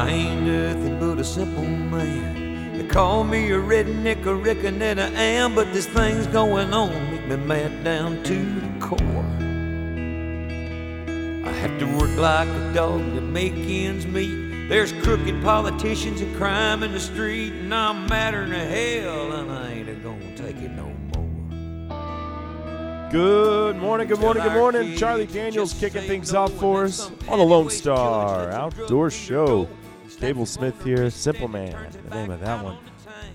I ain't nothing but a simple man. They call me a redneck, a reckon that I am, but this thing's going on, make me mad down to the core. I have to work like a dog to make ends meet. There's crooked politicians and crime in the street, and I'm madder than hell, and I ain't gonna take it no more. Good morning, good morning, good morning. Charlie Daniels kicking things off for us on the Lone Star Outdoor Show. Cable Smith here, Simple Man, the name of that one.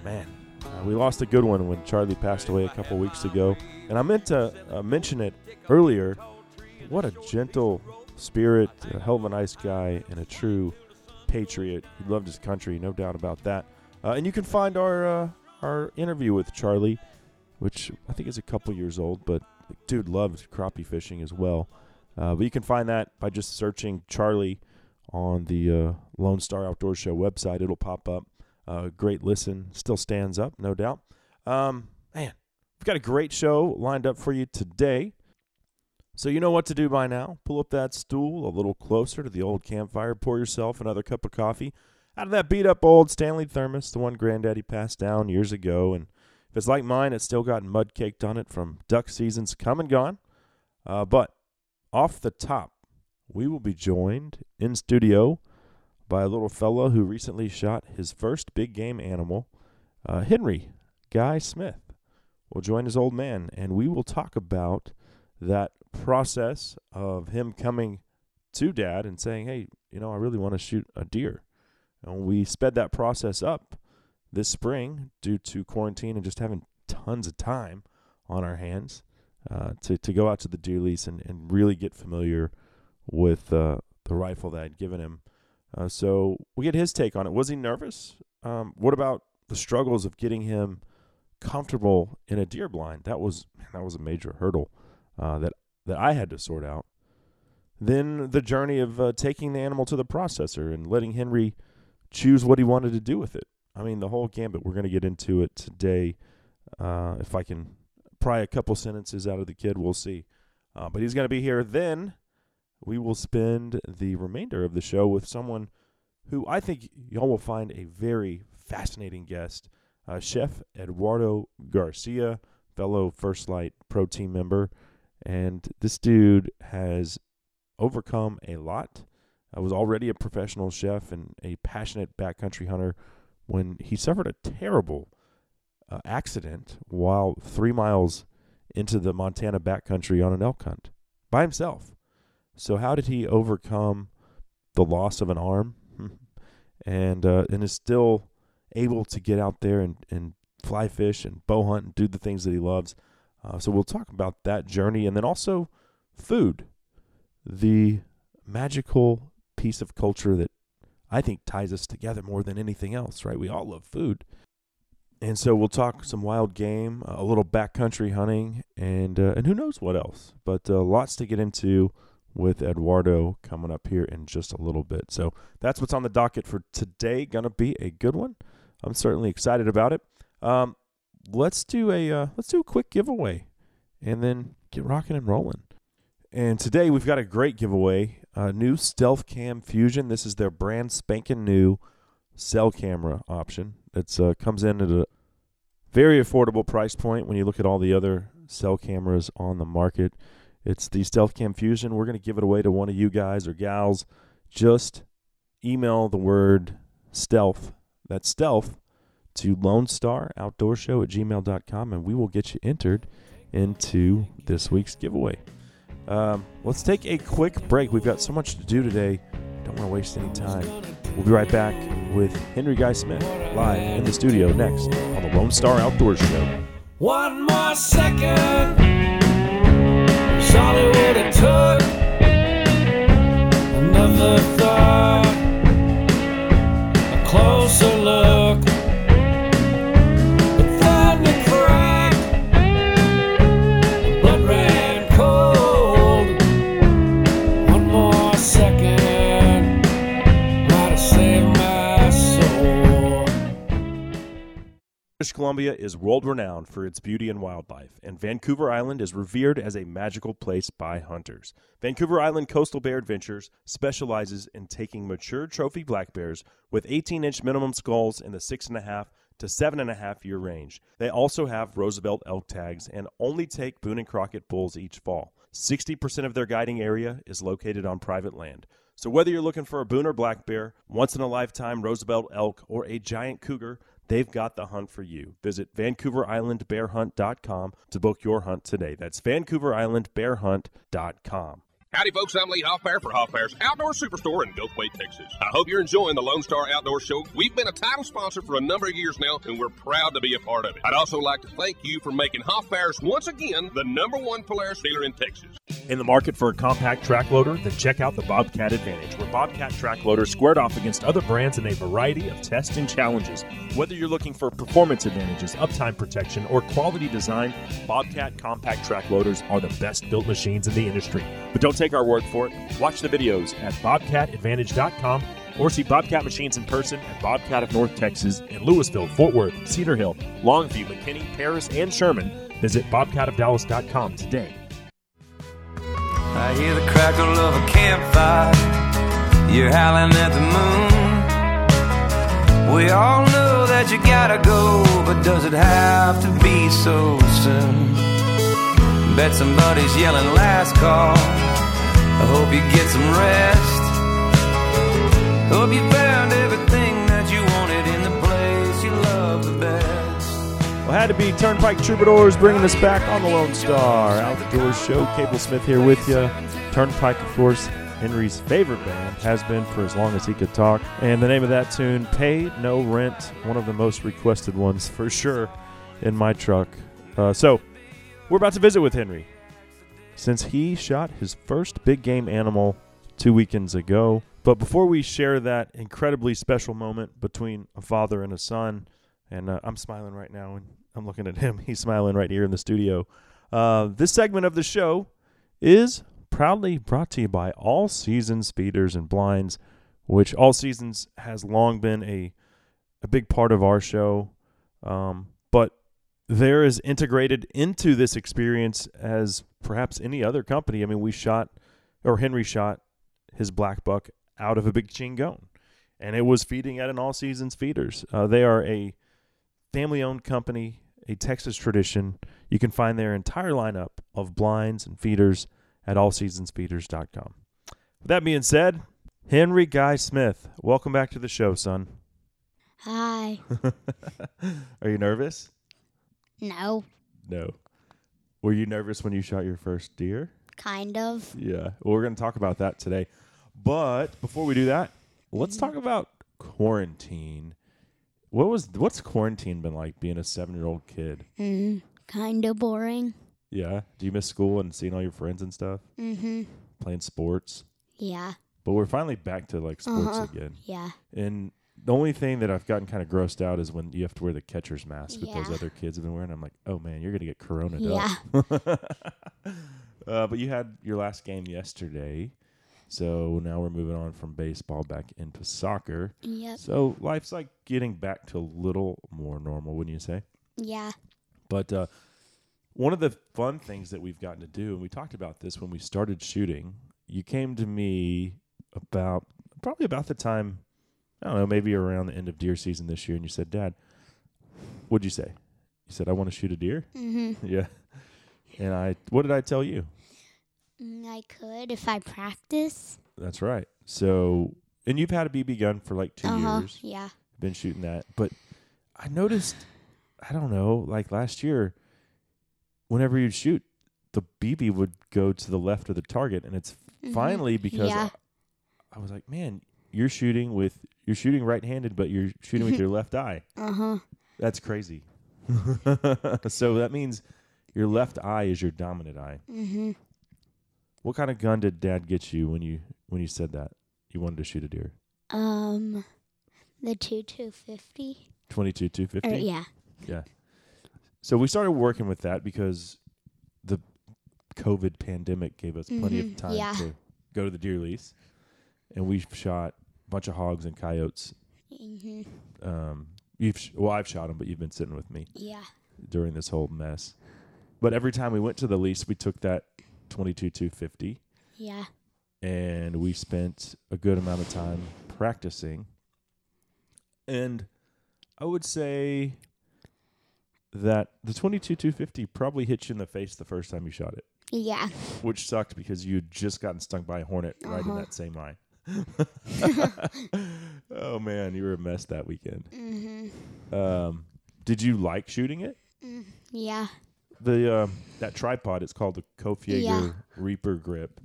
Man, uh, we lost a good one when Charlie passed away a couple weeks ago. And I meant to uh, mention it earlier. What a gentle spirit, a hell of a nice guy, and a true patriot. He loved his country, no doubt about that. Uh, and you can find our uh, our interview with Charlie, which I think is a couple years old, but dude loved crappie fishing as well. Uh, but you can find that by just searching Charlie on the uh, Lone Star Outdoor Show website. It'll pop up. Uh, great listen. Still stands up, no doubt. Um, man, we've got a great show lined up for you today. So you know what to do by now. Pull up that stool a little closer to the old campfire. Pour yourself another cup of coffee out of that beat up old Stanley thermos, the one Granddaddy passed down years ago, and if it's like mine, it's still got mud caked on it from duck seasons come and gone. Uh, but off the top, we will be joined in studio by a little fellow who recently shot his first big game animal, uh, Henry Guy Smith. Will join his old man, and we will talk about that process of him coming to dad and saying, "Hey, you know, I really want to shoot a deer." And we sped that process up this spring due to quarantine and just having tons of time on our hands uh, to, to go out to the deer lease and, and really get familiar with uh, the rifle that I'd given him. Uh, so we get his take on it. Was he nervous? Um, what about the struggles of getting him comfortable in a deer blind? That was that was a major hurdle uh, that that I had to sort out. Then the journey of uh, taking the animal to the processor and letting Henry choose what he wanted to do with it. I mean, the whole gambit. We're going to get into it today. Uh, if I can pry a couple sentences out of the kid, we'll see. Uh, but he's going to be here. Then we will spend the remainder of the show with someone who I think y'all will find a very fascinating guest, uh, Chef Eduardo Garcia, fellow First Lite Pro Team member. And this dude has overcome a lot. I was already a professional chef and a passionate backcountry hunter when he suffered a terrible uh, accident while three miles into the Montana backcountry on an elk hunt by himself. So how did he overcome the loss of an arm, and uh, and is still able to get out there and, and fly fish and bow hunt and do the things that he loves? Uh, so we'll talk about that journey and then also food, the magical piece of culture that I think ties us together more than anything else, right? We all love food. And so we'll talk some wild game, a little backcountry hunting, and uh, and who knows what else. But uh, lots to get into with Eduardo coming up here in just a little bit. So that's what's on the docket for today. Gonna be a good one. I'm certainly excited about it. Um, let's do a uh, let's do a quick giveaway, and then get rocking and rolling. And today we've got a great giveaway uh, new Stealth Cam Fusion. This is their brand spanking new cell camera option. It uh, comes in at a very affordable price point when you look at all the other cell cameras on the market. It's the Stealth Cam Fusion. We're going to give it away to one of you guys or gals. Just email the word stealth, that's stealth, to Lone Star Outdoor Show at gmail.com and we will get you entered into this week's giveaway. Um, let's take a quick break. We've got so much to do today. Don't want to waste any time. We'll be right back with Henry Guy Smith live in the studio next on the Lone Star Outdoor Show. One more second. Closer Soul. Columbia is world renowned for its beauty and wildlife, and Vancouver Island is revered as a magical place by hunters. Vancouver Island Coastal Bear Adventures specializes in taking mature trophy black bears with 18 inch minimum skulls in the 6.5 to 7.5 year range. They also have Roosevelt elk tags and only take Boone and Crockett bulls each fall. 60% of their guiding area is located on private land. So whether you're looking for a Boone or black bear, once in a lifetime Roosevelt elk, or a giant cougar, they've got the hunt for you. Visit VancouverIslandBearHunt.com to book your hunt today. That's VancouverIslandBearHunt.com. Howdy, folks. I'm Lee Hoffbear for Hoffbear's Outdoor Superstore in Gulfway, Texas. I hope you're enjoying the Lone Star Outdoor Show. We've been a title sponsor for a number of years now, and we're proud to be a part of it. I'd also like to thank you for making Hoffbears once again the number one Polaris dealer in Texas. In the market for a compact track loader? Then check out the Bobcat Advantage, where Bobcat track loaders squared off against other brands in a variety of tests and challenges. Whether you're looking for performance advantages, uptime protection, or quality design, Bobcat compact track loaders are the best built machines in the industry. But don't take our word for it. Watch the videos at bobcatadvantage.com or see Bobcat machines in person at Bobcat of North Texas in Lewisville, Fort Worth, Cedar Hill, Longview, McKinney, Paris, and Sherman. Visit bobcatofdallas.com today. I hear the crackle of a campfire. You're howling at the moon. We all know that you gotta go, but does it have to be so soon? Bet somebody's yelling last call. I hope you get some rest. Hope you found everything that you wanted in the place you love the best. Well, had to be Turnpike Troubadours bringing us back on the Lone Star Outdoor Show. Cable Smith here with you. Turnpike, of course, Henry's favorite band, has been for as long as he could talk. And the name of that tune, Pay No Rent, one of the most requested ones for sure in my truck. Uh, so, we're about to visit with Henry. Since he shot his first big game animal two weekends ago. But before we share that incredibly special moment between a father and a son, and uh, I'm smiling right now, and I'm looking at him. He's smiling right here in the studio. Uh, this segment of the show is proudly brought to you by All Seasons Feeders and Blinds, which All Seasons has long been a a big part of our show. Um, but there is integrated into this experience as perhaps any other company. I mean, we shot, or Henry shot his black buck out of a big chingon, and it was feeding at an All Seasons Feeders. Uh, they are a family owned company, a Texas tradition. You can find their entire lineup of blinds and feeders at allseasonsfeeders.com. With that being said, Henry Guy Smith, welcome back to the show, son. Hi. Are you nervous? No, No. Were you nervous when you shot your first deer? kind of. Yeah. Well, we're going to talk about that today. But before we do that, let's talk about quarantine. What was what's quarantine been like being a 7-year-old kid? Mm, kind of boring. Yeah. Do you miss school and seeing all your friends and stuff? Mm-hmm. Playing sports? Yeah. But we're finally back to like sports Uh-huh. again. Yeah. And the only thing that I've gotten kind of grossed out is when you have to wear the catcher's mask that those other kids have been wearing. I'm like, oh man, you're gonna get corona Yeah. uh, but you had your last game yesterday, so now we're moving on from baseball back into soccer. Yep. So life's like getting back to a little more normal, wouldn't you say? Yeah. But uh, one of the fun things that we've gotten to do, and we talked about this when we started shooting, you came to me about probably about the time, I don't know, maybe around the end of deer season this year, and you said, Dad, what'd you say? You said, I want to shoot a deer? Mm-hmm. yeah. And I, what did I tell you? Mm, I could if I practice. That's right. So, and you've had a BB gun for like 2 uh-huh. years, Yeah. been shooting that. But I noticed, I don't know, like last year, whenever you'd shoot, the BB would go to the left of the target, and it's Mhm. finally because Yeah. I, I was like, man, you're shooting with you're shooting right-handed, but you're shooting with your left eye. Uh huh. That's crazy. so that means your left eye is your dominant eye. Mm-hmm. What kind of gun did Dad get you when you when you said that you wanted to shoot a deer? Um, the two two fifty. Twenty-two two Or fifty. yeah. Yeah. So we started working with that because the COVID pandemic gave us plenty of Mhm, time yeah. to go to the deer lease, and we shot bunch of hogs and coyotes Mm-hmm. um, You've sh- well, I've shot them, but you've been sitting with me Yeah. during this whole mess. But every time we went to the lease, we took that 22 250 Yeah. and we spent a good amount of time practicing. And I would say that the 22 250 probably hit you in the face the first time you shot it, Yeah. which sucked because you'd just gotten stung by a hornet right in Uh-huh. that same eye. oh man, you were a mess that weekend. Mhm. Um, did you like shooting it? Yeah. The um, that tripod, it's called the Kopfjager Yeah. Reaper grip.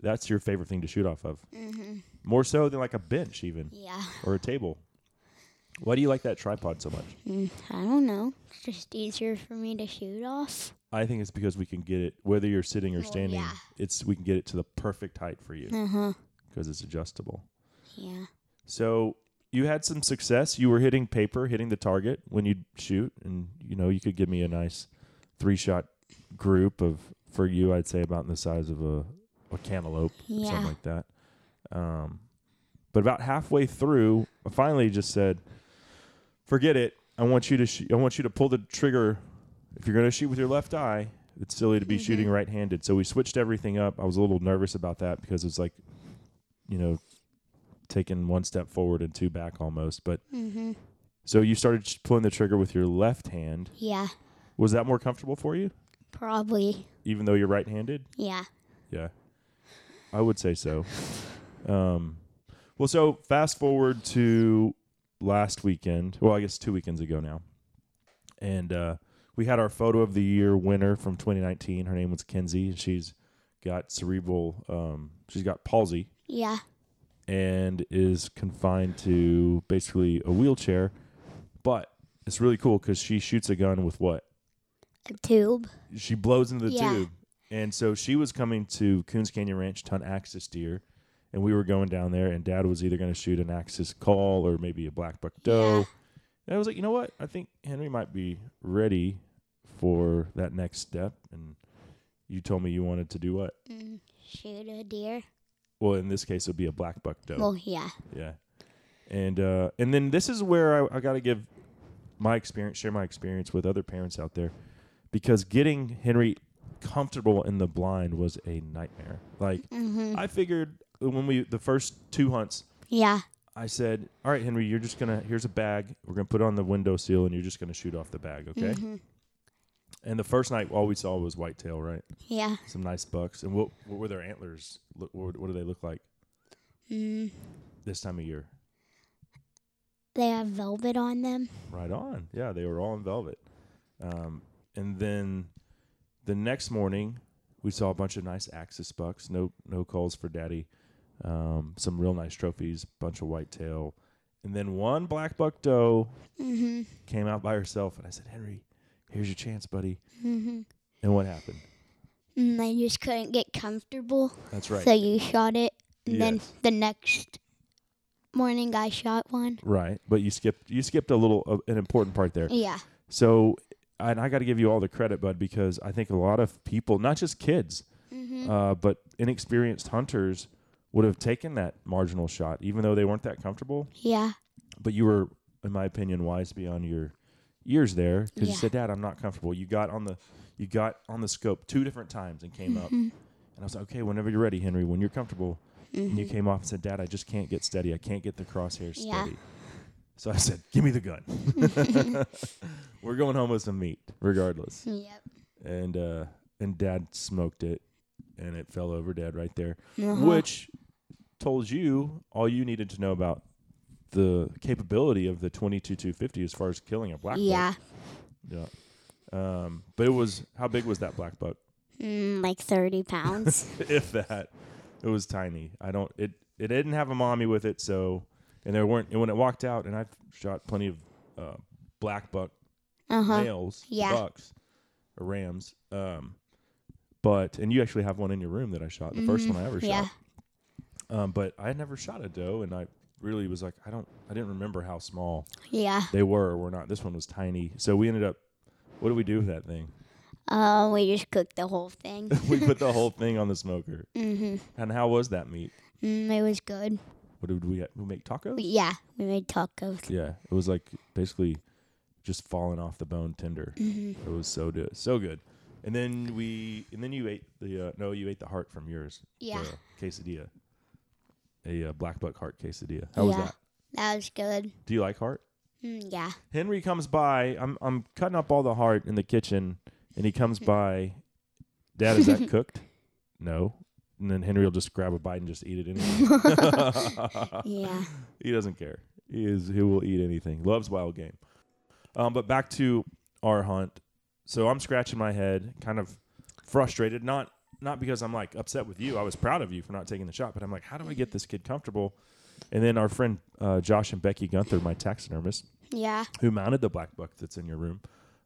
That's your favorite thing to shoot off of, Mhm. more so than like a bench even Yeah. or a table. Why do you like that tripod so much? Mm, I don't know. It's just easier for me to shoot off. I think it's because we can get it whether you're sitting or Well, standing. yeah. It's we can get it to the perfect height for you Uh huh. Because it's adjustable. Yeah. So you had some success. You were hitting paper, hitting the target when you'd shoot, and you know you could give me a nice three shot group of for you. I'd say about the size of a, a cantaloupe, Yeah. something like that. Um, but about halfway through, I finally just said, "Forget it. I want you to. Sh- I want you to pull the trigger. If you're going to shoot with your left eye, it's silly to be shooting right-handed." So we switched everything up. I was a little nervous about that because it's like, you know, taking one step forward and two back almost. But Mhm. so you started pulling the trigger with your left hand. Yeah. Was that more comfortable for you, Probably. even though you're right-handed? Yeah. Yeah, I would say so. Um, well, so fast forward to last weekend. Well, I guess two weekends ago now, and uh, we had our photo of the year winner from 2019. Her name was Kenzie, and she's got cerebral. Um, she's got palsy Yeah. and is confined to basically a wheelchair. But it's really cool because she shoots a gun with what? A tube. she blows into the Yeah. tube. And so she was coming to Coons Canyon Ranch to hunt axis deer, and we were going down there, and Dad was either going to shoot an axis call or maybe a black buck doe. Yeah. And I was like, you know what? I think Henry might be ready for that next step. And you told me you wanted to do what? Mm, shoot a deer. Well, in this case, it would be a black buck doe. Well, yeah. Yeah. And uh, and then this is where I, I got to give my experience, share my experience with other parents out there, because getting Henry comfortable in the blind was a nightmare. Like Mhm. I figured when we the first two hunts, Yeah. I said, "All right, Henry, you're just gonna here's a bag. We're gonna put it on the window windowsill, and you're just gonna shoot off the bag, okay?" Mhm. And the first night, all we saw was whitetail, right? Yeah. Some nice bucks. And what what were their antlers? Look, what, what do they look like Mm, this time of year? they have velvet on them. Right on. Yeah, they were all in velvet. Um, and then the next morning, we saw a bunch of nice axis bucks. No, no calls for daddy. Um, some real nice trophies. Bunch of whitetail, and then one black buck doe Mhm. came out by herself. And I said, Henry, here's your chance, buddy. Mhm. And what happened? Mm, I just couldn't get comfortable, That's right. so you shot it. And then the next morning, I shot one. right. But you skipped. You skipped a little uh, an important part there. Yeah. So, and I got to give you all the credit, bud, because I think a lot of people, not just kids, Mhm. uh, but inexperienced hunters would have taken that marginal shot, even though they weren't that comfortable. Yeah. But you were, in my opinion, wise beyond your years there because you said, "Dad, I'm not comfortable." You got on the, you got on the scope two different times and came up, and I was like, "Okay, whenever you're ready, Henry, when you're comfortable." And you came off and said, "Dad, I just can't get steady. I can't get the crosshairs Yeah. steady." So I said, "Give me the gun. We're going home with some meat, regardless." Yep. and uh and dad smoked it and it fell over Dad right there Uh-huh. which told you all you needed to know about the capability of the 22 250 as far as killing a black Yeah. buck yeah um but it was how big was that black buck Mm, like 30 pounds. if that it was tiny i don't it it didn't have a mommy with it so and there weren't and when it walked out and i've shot plenty of uh black buck Uh huh. males, Yeah. bucks, or rams. Um, but and you actually have one in your room that I shot, the first one I ever Mm-hmm. Yeah. shot. Um, but I had never shot a doe, and I really was like, I don't, I didn't remember how small Yeah. they were or were not. This one was tiny, so we ended up. What did we do with that thing? Uh, we just cooked the whole thing. we put the whole thing on the smoker. hmm And how was that meat? Mm, it was good. what did we we make tacos? Yeah, we made tacos. Yeah, it was like basically just falling off the bone tender. Mm-hmm. It was so good, so good. And then we, and then you ate the uh, no, you ate the heart from yours. Yeah. quesadilla, a uh, black buck heart quesadilla. How was that? That was good. Do you like heart? Mm, yeah. Henry comes by. I'm I'm cutting up all the heart in the kitchen, and he comes by. Dad, is that cooked? No. And then Henry will just grab a bite and just eat it anyway. Yeah. he doesn't care. He is he will eat anything. Loves wild game. Um, but back to our hunt. So I'm scratching my head, kind of frustrated. Not not because I'm like upset with you. I was proud of you for not taking the shot, but I'm like, how do I get this kid comfortable? And then our friend uh, Josh and Becky Gunther, my taxidermist, Yeah. who mounted the black buck that's in your room,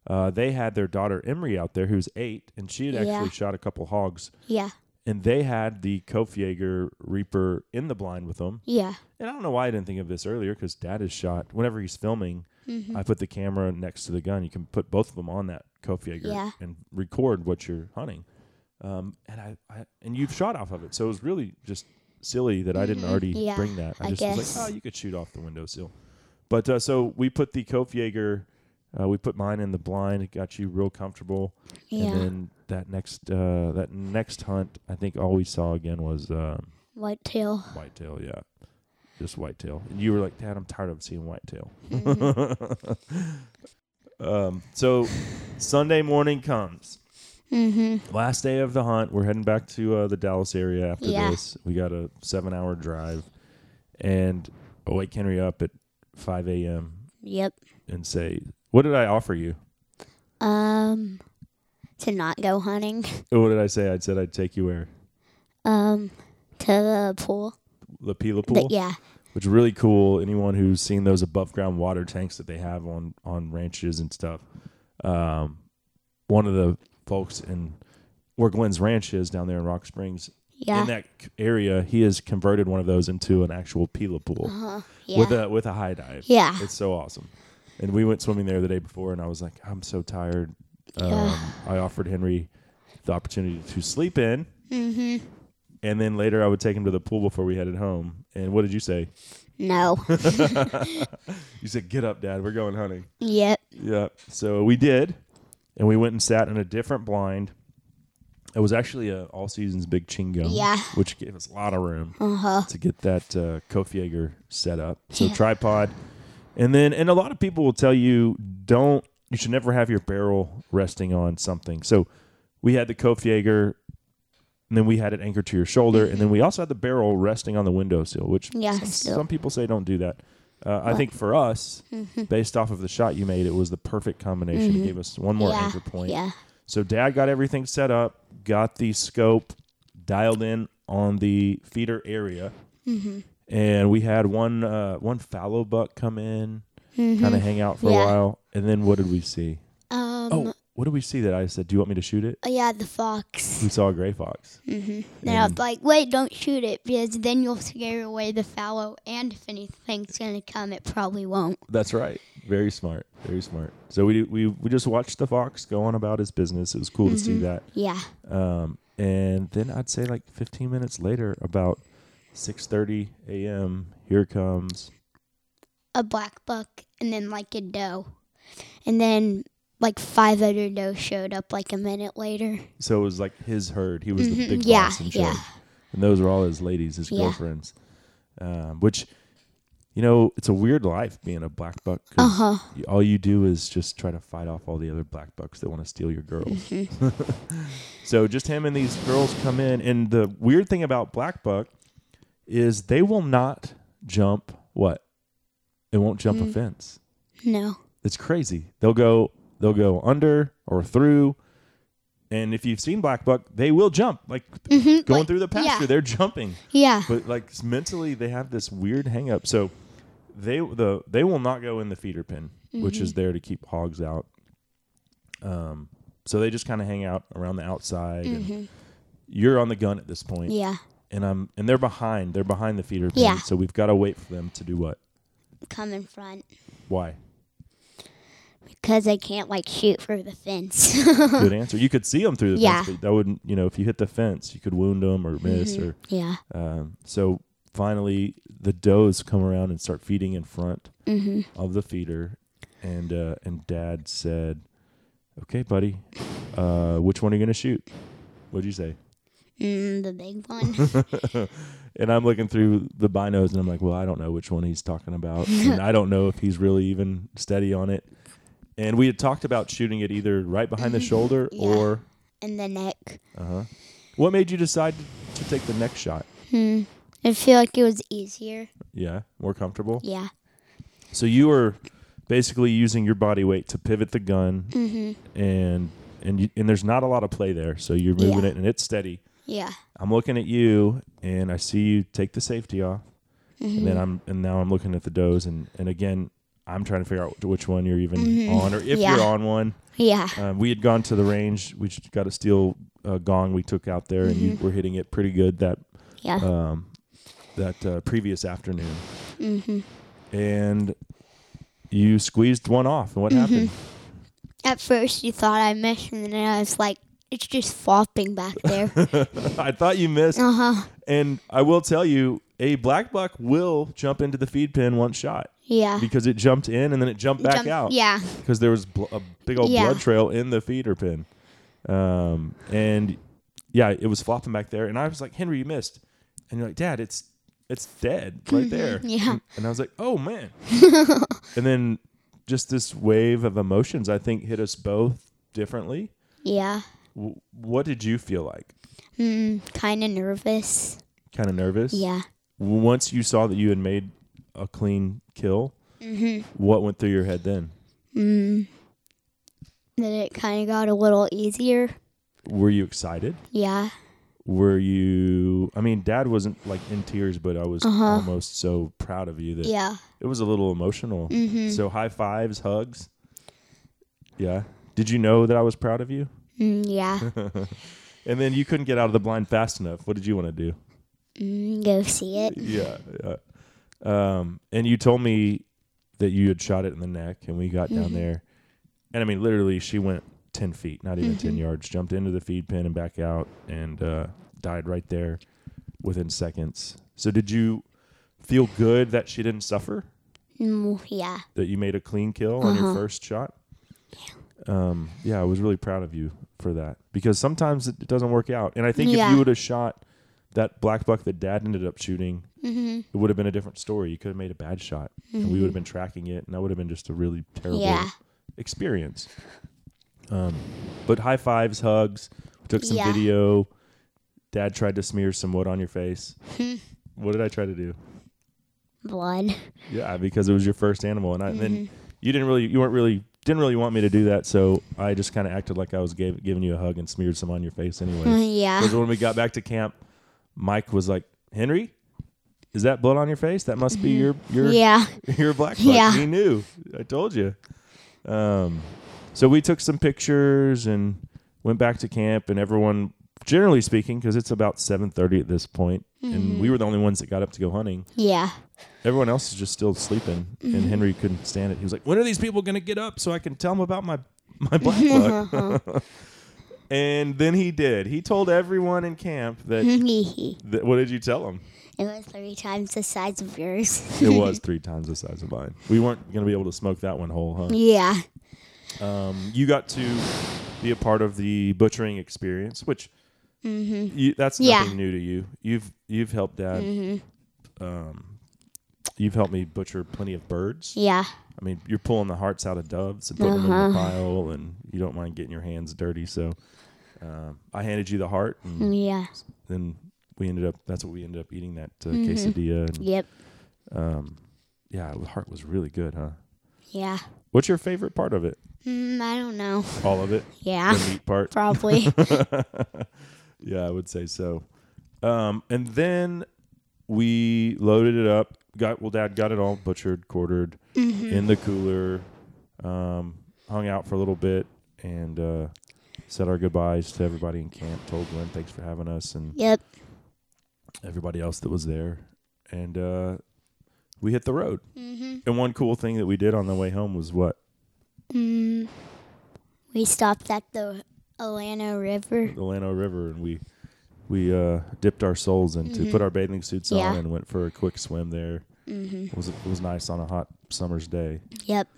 uh, they had their daughter Emery out there, who's eight, and she had Yeah. actually shot a couple hogs, Yeah. and they had the Kopfjager Reaper in the blind with them. Yeah. And I don't know why I didn't think of this earlier because Dad is shot. Whenever he's filming, Mm-hmm. I put the camera next to the gun. You can put both of them on that Kopfjager Yeah. and record what you're hunting. Um, and I, I and you've shot off of it, so it was really just silly that I didn't already Mm-hmm. Yeah, bring that. I, I just was like, oh, you could shoot off the windowsill. But uh, so we put the Kopfjager, uh, we put mine in the blind. It got you real comfortable. Yeah. And then that next uh, that next hunt, I think all we saw again was. Um, Whitetail. Whitetail, yeah. Just whitetail. And you were like, Dad, I'm tired of seeing whitetail. um, so Sunday morning comes. Mm-hmm. Last day of the hunt. We're heading back to uh, the Dallas area after Yeah. this. We got a seven hour drive. And I wake Henry up at 5 a.m. Yep. and say, What did I offer you? Um, to not go hunting. What did I say? I said I'd take you where? Um, to the pool. The Pila The- Pool? yeah. which is really cool. Anyone who's seen those above ground water tanks that they have on on ranches and stuff, um, one of the folks in where Glenn's ranch is down there in Rock Springs, Yeah. in that area, he has converted one of those into an actual Pila pool uh-huh. Yeah. with a with a high dive. Yeah. it's so awesome. And we went swimming there the day before, and I was like, I'm so tired. Um, Yeah. I offered Henry the opportunity to sleep in. mm-hmm. And then later, I would take him to the pool before we headed home. And what did you say? No. You said, "Get up, Dad. We're going hunting." yep. Yeah. So we did, and we went and sat in a different blind. It was actually a all seasons big chingo, Yeah. which gave us a lot of room Uh huh. to get that uh, Kopfjager set up. So Yeah. tripod, and then and a lot of people will tell you don't you should never have your barrel resting on something. So we had the Kopfjager. And then we had it anchored to your shoulder, and then we also had the barrel resting on the windowsill, which Yeah, some, some people say don't do that. Uh, I think for us, based off of the shot you made, it was the perfect combination. It gave us one more yeah. anchor point. Yeah. So Dad got everything set up, got the scope dialed in on the feeder area, Mm-hmm. and we had one uh, one fallow buck come in, kind of hang out for Mm-hmm. Yeah. a while, and then what did we see? Um. Oh, what did we see that I said? Do you want me to shoot it? oh, yeah, the fox. We saw a gray fox. Mm-hmm. Then I was like, wait, don't shoot it because then you'll scare away the fallow, and if anything's gonna come, it probably won't. That's right. Very smart. Very smart. So we we we just watched the fox go on about his business. It was cool to see Mm-hmm. that. Yeah. Um, and then I'd say like 15 minutes later, about 6:30 a.m. Here comes. A black buck, and then like a doe, and then like five other does showed up like a minute later. So it was like his herd. He was the Mhm. big Yeah, boss in yeah. and those were all his ladies, his Yeah. girlfriends. Um, which, you know, it's a weird life being a black buck. 'cause Uh huh. y- All you do is just try to fight off all the other black bucks that want to steal your girls. Mm-hmm. so just him and these girls come in, and the weird thing about black buck is they will not jump what? They won't jump Mm. a fence. No. It's crazy. They'll go they'll go under or through. And if you've seen black buck, they will jump. Like going Mm-hmm. like, through the pasture, yeah. they're jumping. Yeah. But like mentally they have this weird hang up. So they the they will not go in the feeder pen, which Mm-hmm. is there to keep hogs out. Um so they just kind of hang out around the outside and you're on the gun at this point. Mm-hmm. Yeah. And I'm and they're behind. They're behind the feeder pen. Yeah. So we've got to wait for them to do what? Come in front Why? Because I can't like shoot for the fence. Good answer. You could see them through the Yeah. fence, but that wouldn't, you know, if you hit the fence, you could wound them or miss. Or yeah. um, so finally the does come around and start feeding in front Mm-hmm. of the feeder, and uh, and Dad said, "Okay, buddy, uh, which one are you gonna shoot?" What'd you say? Mm, the big one. And I'm looking through the binos, and I'm like, "Well, I don't know which one he's talking about, and I don't know if he's really even steady on it." And we had talked about shooting it either right behind the shoulder Yeah. or in the neck. uh huh. What made you decide to, take the next shot? Hmm. I feel like it was easier. Yeah, more comfortable. Yeah. So you were basically using your body weight to pivot the gun, Mm-hmm. and and you, and there's not a lot of play there. So you're moving Yeah. it, and it's steady. Yeah. I'm looking at you, and I see you take the safety off, Mm-hmm. and then I'm and now I'm looking at the does, and and again I'm trying to figure out which one you're even Mhm. on, or if Yeah. you're on one. Yeah. Um, we had gone to the range. We just got a steel uh, gong we took out there, and you Mm-hmm. were hitting it pretty good that Yeah. um, that uh, previous afternoon, mm-hmm. and you squeezed one off. And what Mm-hmm. happened? At first, you thought I missed, and then I was like, it's just flopping back there. I thought you missed, uh huh. and I will tell you, a black buck will jump into the feed pin once shot Yeah. because it jumped in and then it jumped back Jump- out. Yeah. because there was bl- a big old Yeah. blood trail in the feeder pin, um, and yeah, it was flopping back there. And I was like, Henry, you missed, and you're like, Dad, it's it's dead right there. Yeah. And I was like, oh man. and then just this wave of emotions, I think, hit us both differently. Yeah. W- what did you feel like? Mm, kind of nervous. Kind of nervous. Yeah. Once you saw that you had made a clean kill, Mm-hmm. what went through your head then? Mm. Then it kind of got a little easier. Were you excited? Yeah. Were you? I mean, Dad wasn't like in tears, but I was Uh-huh. almost so proud of you that Yeah. it was a little emotional. Mm-hmm. So high fives, hugs. Yeah. Did you know that I was proud of you? Mm, yeah. And then you couldn't get out of the blind fast enough. What did you want to do? Mm, go see it. yeah, yeah. Um, and you told me that you had shot it in the neck, and we got down Mhm. there, and I mean, literally, she went ten feet, not even ten Mhm. yards, jumped into the feed pen and back out, and uh, died right there within seconds. So, did you feel good that she didn't suffer? Mm, yeah. That you made a clean kill on your Uh-huh. first shot? Um, yeah, I was really proud of you for that because sometimes it doesn't work out, and I think if you would have shot that black buck that Dad ended up shooting Mm-hmm. it would have been a different story. You could have made a bad shot, and we would have been tracking it, and that would have been just a really terrible Yeah. experience. Um, but high fives, hugs. We took some Yeah. video. Dad tried to smear some wood on your face. what did I try to do? Blood. Yeah, because it was your first animal, and, I, and then Mm-hmm. you didn't really, you weren't really, didn't really want me to do that, so I just kind of acted like I was gave, giving you a hug and smeared some on your face anyway. Yeah. Because when we got back to camp, Mike was like, "Henry, is that blood on your face? That must be your your Mm-hmm. Yeah. you're a black buck. Yeah. He knew. I told you. Um, so we took some pictures and went back to camp, and everyone, generally speaking, because it's about seven thirty at this point, and Mm-hmm. we were the only ones that got up to go hunting. Yeah. Everyone else is just still sleeping, Mm-hmm. and Henry couldn't stand it. He was like, "When are these people going to get up so I can tell them about my my black buck?" and then he did. He told everyone in camp that. that what did you tell them? It was three times the size of yours. It was three times the size of mine. We weren't going to be able to smoke that one whole, huh? yeah. Um, you got to be a part of the butchering experience, which you, that's Mm-hmm. Yeah. nothing new to you. You've you've helped dad. Mm-hmm. Um, you've helped me butcher plenty of birds. Yeah. I mean, you're pulling the hearts out of doves and putting them in the Uh-huh. pile, and you don't mind getting your hands dirty. So, um, I handed you the heart, and Yeah. then we ended up. That's what we ended up eating that uh, Mhm. quesadilla. And, Yep. um, yeah, the heart was really good, huh? Yeah. What's your favorite part of it? Mm, I don't know. All of it, Yeah. the meat part. Probably. yeah, I would say so. Um, and then we loaded it up. Got well, Dad got it all butchered, quartered Mm-hmm. in the cooler. Um, hung out for a little bit and uh, said our goodbyes to everybody in camp. Told Glenn thanks for having us and yep. everybody else that was there. And uh, we hit the road. Mm-hmm. And one cool thing that we did on the way home was what Mm, we stopped at the Alano River. the Llano River, and we we uh, dipped our souls into, put our bathing suits Mm-hmm. Yeah. on, and went for a quick swim there. Mhm. It was it was nice on a hot summer's day. Yep.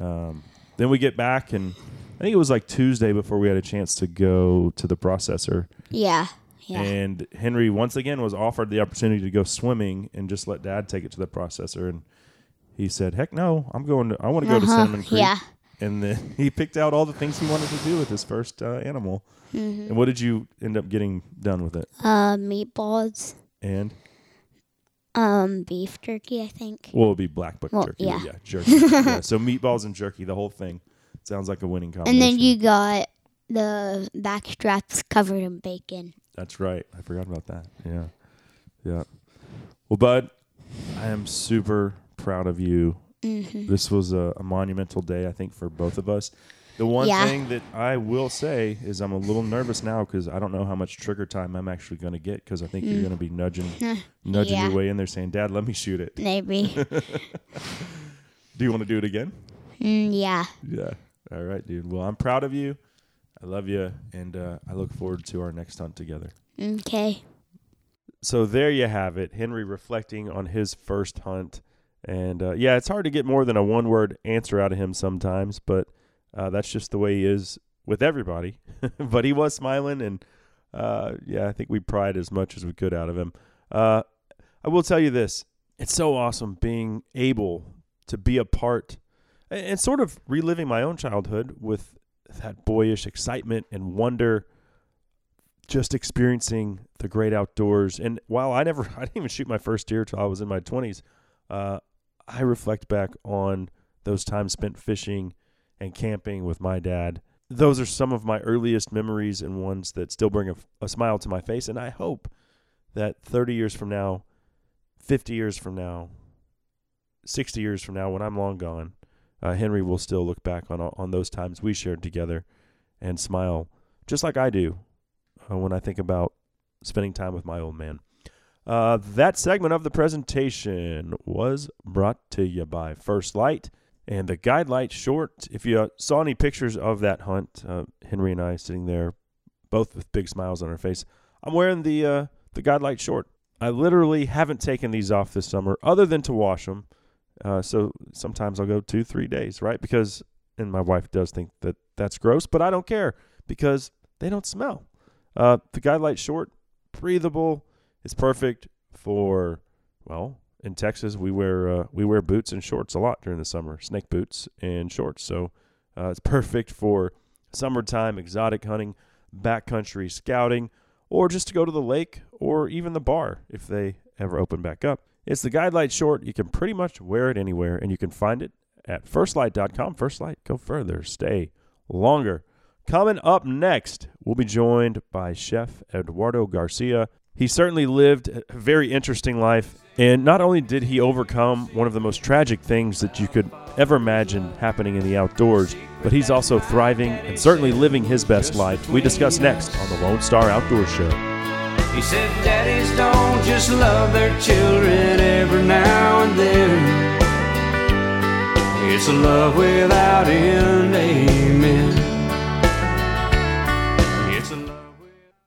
Um, then we get back, and think it was like Tuesday before we had a chance to go to the processor. Yeah. Yeah. And Henry once again was offered the opportunity to go swimming and just let Dad take it to the processor, and he said, "Heck no, I'm going. To, I want to go to Uh-huh, Cinnamon Creek." Yeah. And then he picked out all the things he wanted to do with his first uh, animal. Mm-hmm. And what did you end up getting done with it? Uh, meatballs. And Um, beef jerky, I think. well, it'll be black buck Well, jerky. yeah. yeah, jerky. yeah, so meatballs and jerky, the whole thing. Sounds like a winning combination. And then you got the back straps covered in bacon. That's right. I forgot about that. Yeah. Yeah. Well, Bud, I am super proud of you. Mm-hmm. This was a, a monumental day, I think, for both of us. The one Yeah. thing that I will say is I'm a little nervous now because I don't know how much trigger time I'm actually going to get because I think you're going to be nudging, nudging Mm. Yeah. your way in there, saying, "Dad, let me shoot it." Maybe. Do you want to do it again? mm, yeah. Yeah. All right, dude. Well, I'm proud of you. I love you, and uh, I look forward to our next hunt together. Okay. so there you have it. Henry reflecting on his first hunt. And uh, yeah, it's hard to get more than a one word answer out of him sometimes, but uh, that's just the way he is with everybody. but he was smiling, and uh, yeah, I think we pried as much as we could out of him. Uh, I will tell you this it's so awesome being able to be a part and, sort of reliving my own childhood with that boyish excitement and wonder just experiencing the great outdoors. And while I never, I didn't even shoot my first deer till I was in my twenties. Uh, I reflect back on those times spent fishing and camping with my dad. Those are some of my earliest memories and ones that still bring a, a smile to my face. And I hope that 30 years from now, 50 years from now, 60 years from now, when I'm long gone, uh, Henry will still look back on on those times we shared together and smile just like I do uh, when I think about spending time with my old man. Uh, that segment of the presentation was brought to you by First Lite and the Guide Light Short. If you uh, saw any pictures of that hunt, uh, Henry and I sitting there, both with big smiles on our face. I'm wearing the uh, the Guide Light Short. I literally haven't taken these off this summer, other than to wash them. Uh, so sometimes I'll go two, three days, right? Because, and my wife does think that that's gross, but I don't care because they don't smell. Uh, the Guide Light Short, breathable. It's perfect for, well, in Texas we wear uh, we wear boots and shorts a lot during the summer, snake boots and shorts. So uh, it's perfect for summertime exotic hunting, backcountry scouting, or just to go to the lake or even the bar if they ever open back up. It's the Guide Light Short. You can pretty much wear it anywhere, and you can find it at firstlite.com. First Lite, go further, stay longer. Coming up next, we'll be joined by Chef Eduardo Garcia. He certainly lived a very interesting life, and not only did he overcome one of the most tragic things that you could ever imagine happening in the outdoors, but he's also thriving and certainly living his best life. We discuss next on the Lone Star Outdoor Show. He said, Daddies don't just love their children every now and then. It's a love without end, amen.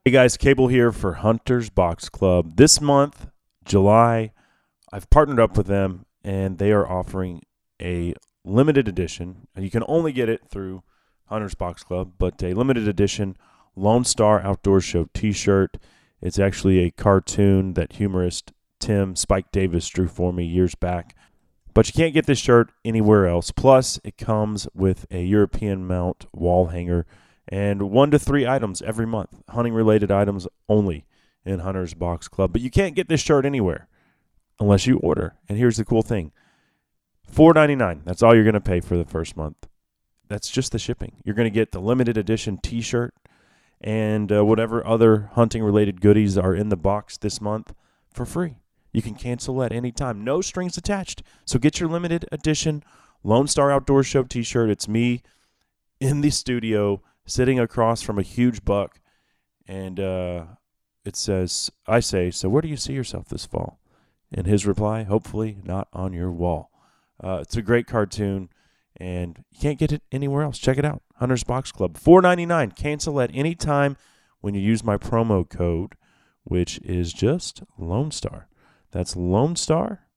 Hey guys, Cable here for Hunters Box Club. This month, July, I've partnered up with them and they are offering a limited edition. You can only get it through Hunters Box Club, but a limited edition Lone Star Outdoor Show t shirt. It's actually a cartoon that humorist Tim Spike Davis drew for me years back. But you can't get this shirt anywhere else. Plus, it comes with a European mount wall hanger and one to three items every month, hunting related items only in Hunter's Box Club. But you can't get this shirt anywhere unless you order. And here's the cool thing $4.99. That's all you're going to pay for the first month. That's just the shipping. You're going to get the limited edition t shirt and uh, whatever other hunting related goodies are in the box this month for free. You can cancel at any time, no strings attached. So get your limited edition Lone Star Outdoor Show t shirt. It's me in the studio sitting across from a huge buck, and uh, it says, I say, so where do you see yourself this fall? And his reply, hopefully not on your wall. Uh, it's a great cartoon, and you can't get it anywhere else. Check it out. Hunter's Box Club, four ninety nine. Cancel at any time when you use my promo code, which is just Lone Star. That's Lone Star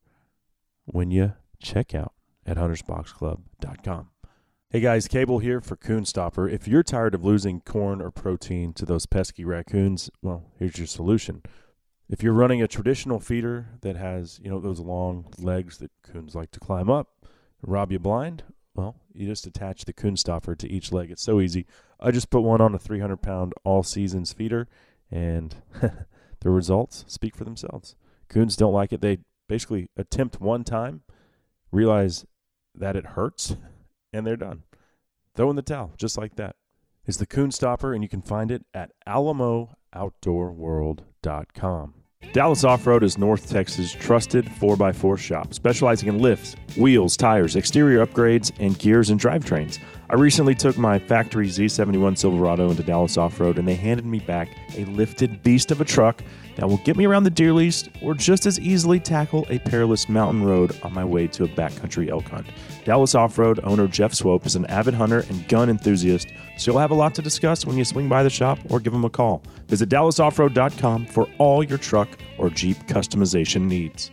when you check out at huntersboxclub.com. Hey guys, Cable here for Coon Stopper. If you're tired of losing corn or protein to those pesky raccoons, well, here's your solution. If you're running a traditional feeder that has, you know, those long legs that coons like to climb up, rob you blind, well, you just attach the coon stopper to each leg. It's so easy. I just put one on a 300 pound all seasons feeder, and the results speak for themselves. Coons don't like it. They basically attempt one time, realize that it hurts, and they're done. Throw in the towel, just like that. It's the Coon Stopper, and you can find it at AlamoOutdoorWorld.com. Dallas Off Road is North Texas' trusted 4x4 shop, specializing in lifts, wheels, tires, exterior upgrades, and gears and drivetrains. I recently took my factory Z71 Silverado into Dallas Off Road, and they handed me back a lifted beast of a truck that will get me around the deer lease or just as easily tackle a perilous mountain road on my way to a backcountry elk hunt. Dallas Off Road owner Jeff Swope is an avid hunter and gun enthusiast, so you'll have a lot to discuss when you swing by the shop or give him a call. Visit DallasOffroad.com for all your truck or Jeep customization needs.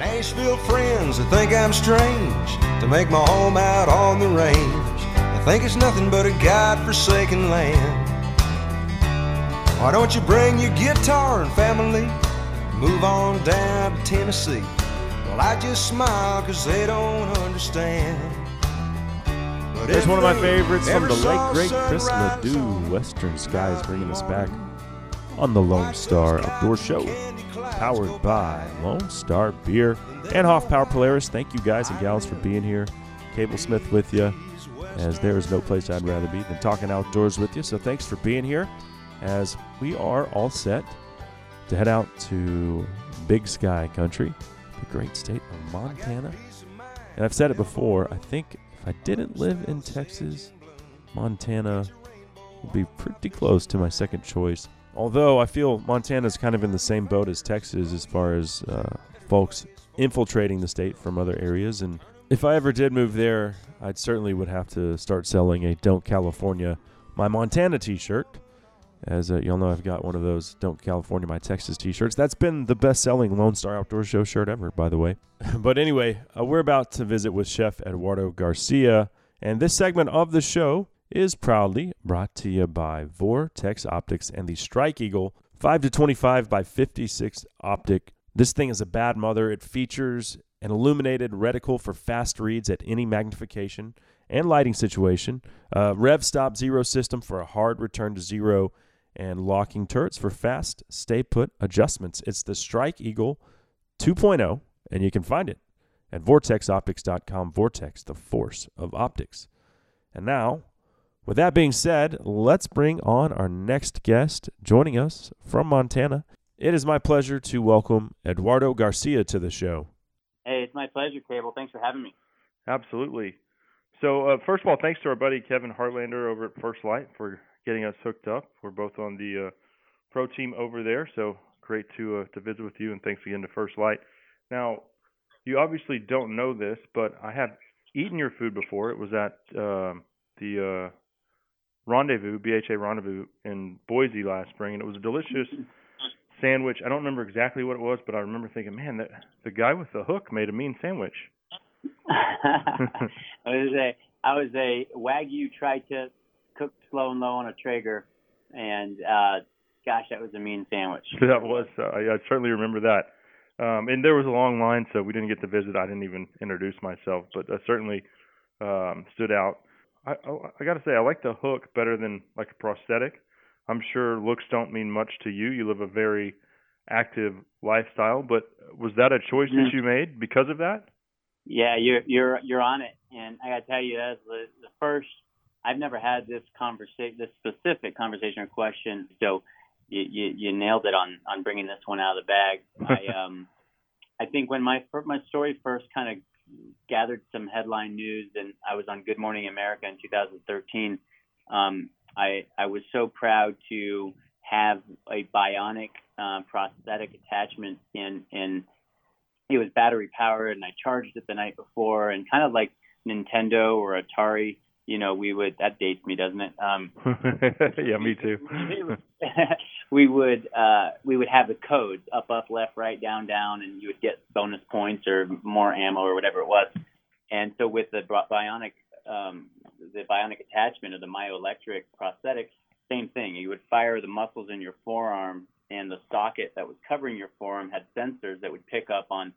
Nashville friends that think I'm strange to make my home out on the range. I think it's nothing but a God-forsaken land. Why don't you bring your guitar and family? Move on down to Tennessee. Well, I just smile cause they don't understand. But There's one of my favorites from the late, great Chris Ledoux. Western Skies bringing us back on the Lone Star Outdoor Show. Powered by Lone Star Beer and Hoff Power Polaris. Thank you guys and gals for being here. Cable Smith with you, as there is no place I'd rather be than talking outdoors with you. So thanks for being here, as we are all set to head out to Big Sky Country, the great state of Montana. And I've said it before, I think if I didn't live in Texas, Montana would be pretty close to my second choice. Although I feel Montana's kind of in the same boat as Texas as far as uh, folks infiltrating the state from other areas. And if I ever did move there, I'd certainly would have to start selling a Don't California My Montana t-shirt. As uh, y'all know, I've got one of those Don't California My Texas t-shirts. That's been the best-selling Lone Star Outdoor Show shirt ever, by the way. but anyway, uh, we're about to visit with Chef Eduardo Garcia, and this segment of the show is proudly brought to you by Vortex Optics and the Strike Eagle 5 to 25 by 56 optic. This thing is a bad mother. It features an illuminated reticle for fast reads at any magnification and lighting situation, a rev stop zero system for a hard return to zero, and locking turrets for fast stay put adjustments. It's the Strike Eagle 2.0, and you can find it at vortexoptics.com. Vortex, the force of optics. And now, with that being said, let's bring on our next guest joining us from Montana. It is my pleasure to welcome Eduardo Garcia to the show. Hey, it's my pleasure, Cable. Thanks for having me. Absolutely. So, uh, first of all, thanks to our buddy Kevin Hartlander over at First Lite for getting us hooked up. We're both on the uh, pro team over there, so great to uh, to visit with you, and thanks again to First Lite. Now, you obviously don't know this, but I have eaten your food before. It was at um the uh, Rendezvous, BHA Rendezvous in Boise last spring, and it was a delicious sandwich. I don't remember exactly what it was, but I remember thinking, man, that the guy with the hook made a mean sandwich. I was a I was a wagyu tri-tip cooked slow and low on a Traeger, and uh, gosh, that was a mean sandwich. That was, uh, I, I certainly remember that. Um, and there was a long line, so we didn't get to visit. I didn't even introduce myself, but uh, certainly um, stood out. I, I, I got to say, I like the hook better than like a prosthetic. I'm sure looks don't mean much to you. You live a very active lifestyle, but was that a choice that Mhm. you made because of that? Yeah, you're you're you're on it, and I gotta tell you, that's the, the first. I've never had this conversation, this specific conversation or question. So you, you you nailed it on on bringing this one out of the bag. I um I think when my my story first kind of gathered some headline news, and I was on Good Morning America in 2013. Um, I I was so proud to have a bionic uh, prosthetic attachment in in it was battery powered and I charged it the night before and kind of like Nintendo or Atari you know, we would that dates me, doesn't it? Um, yeah, me too. we would uh, we would have the codes up, up, left, right, down, down, and you would get bonus points or more ammo or whatever it was. And so with the bionic um, the bionic attachment of the myoelectric prosthetic, same thing. You would fire the muscles in your forearm, and the socket that was covering your forearm had sensors that would pick up on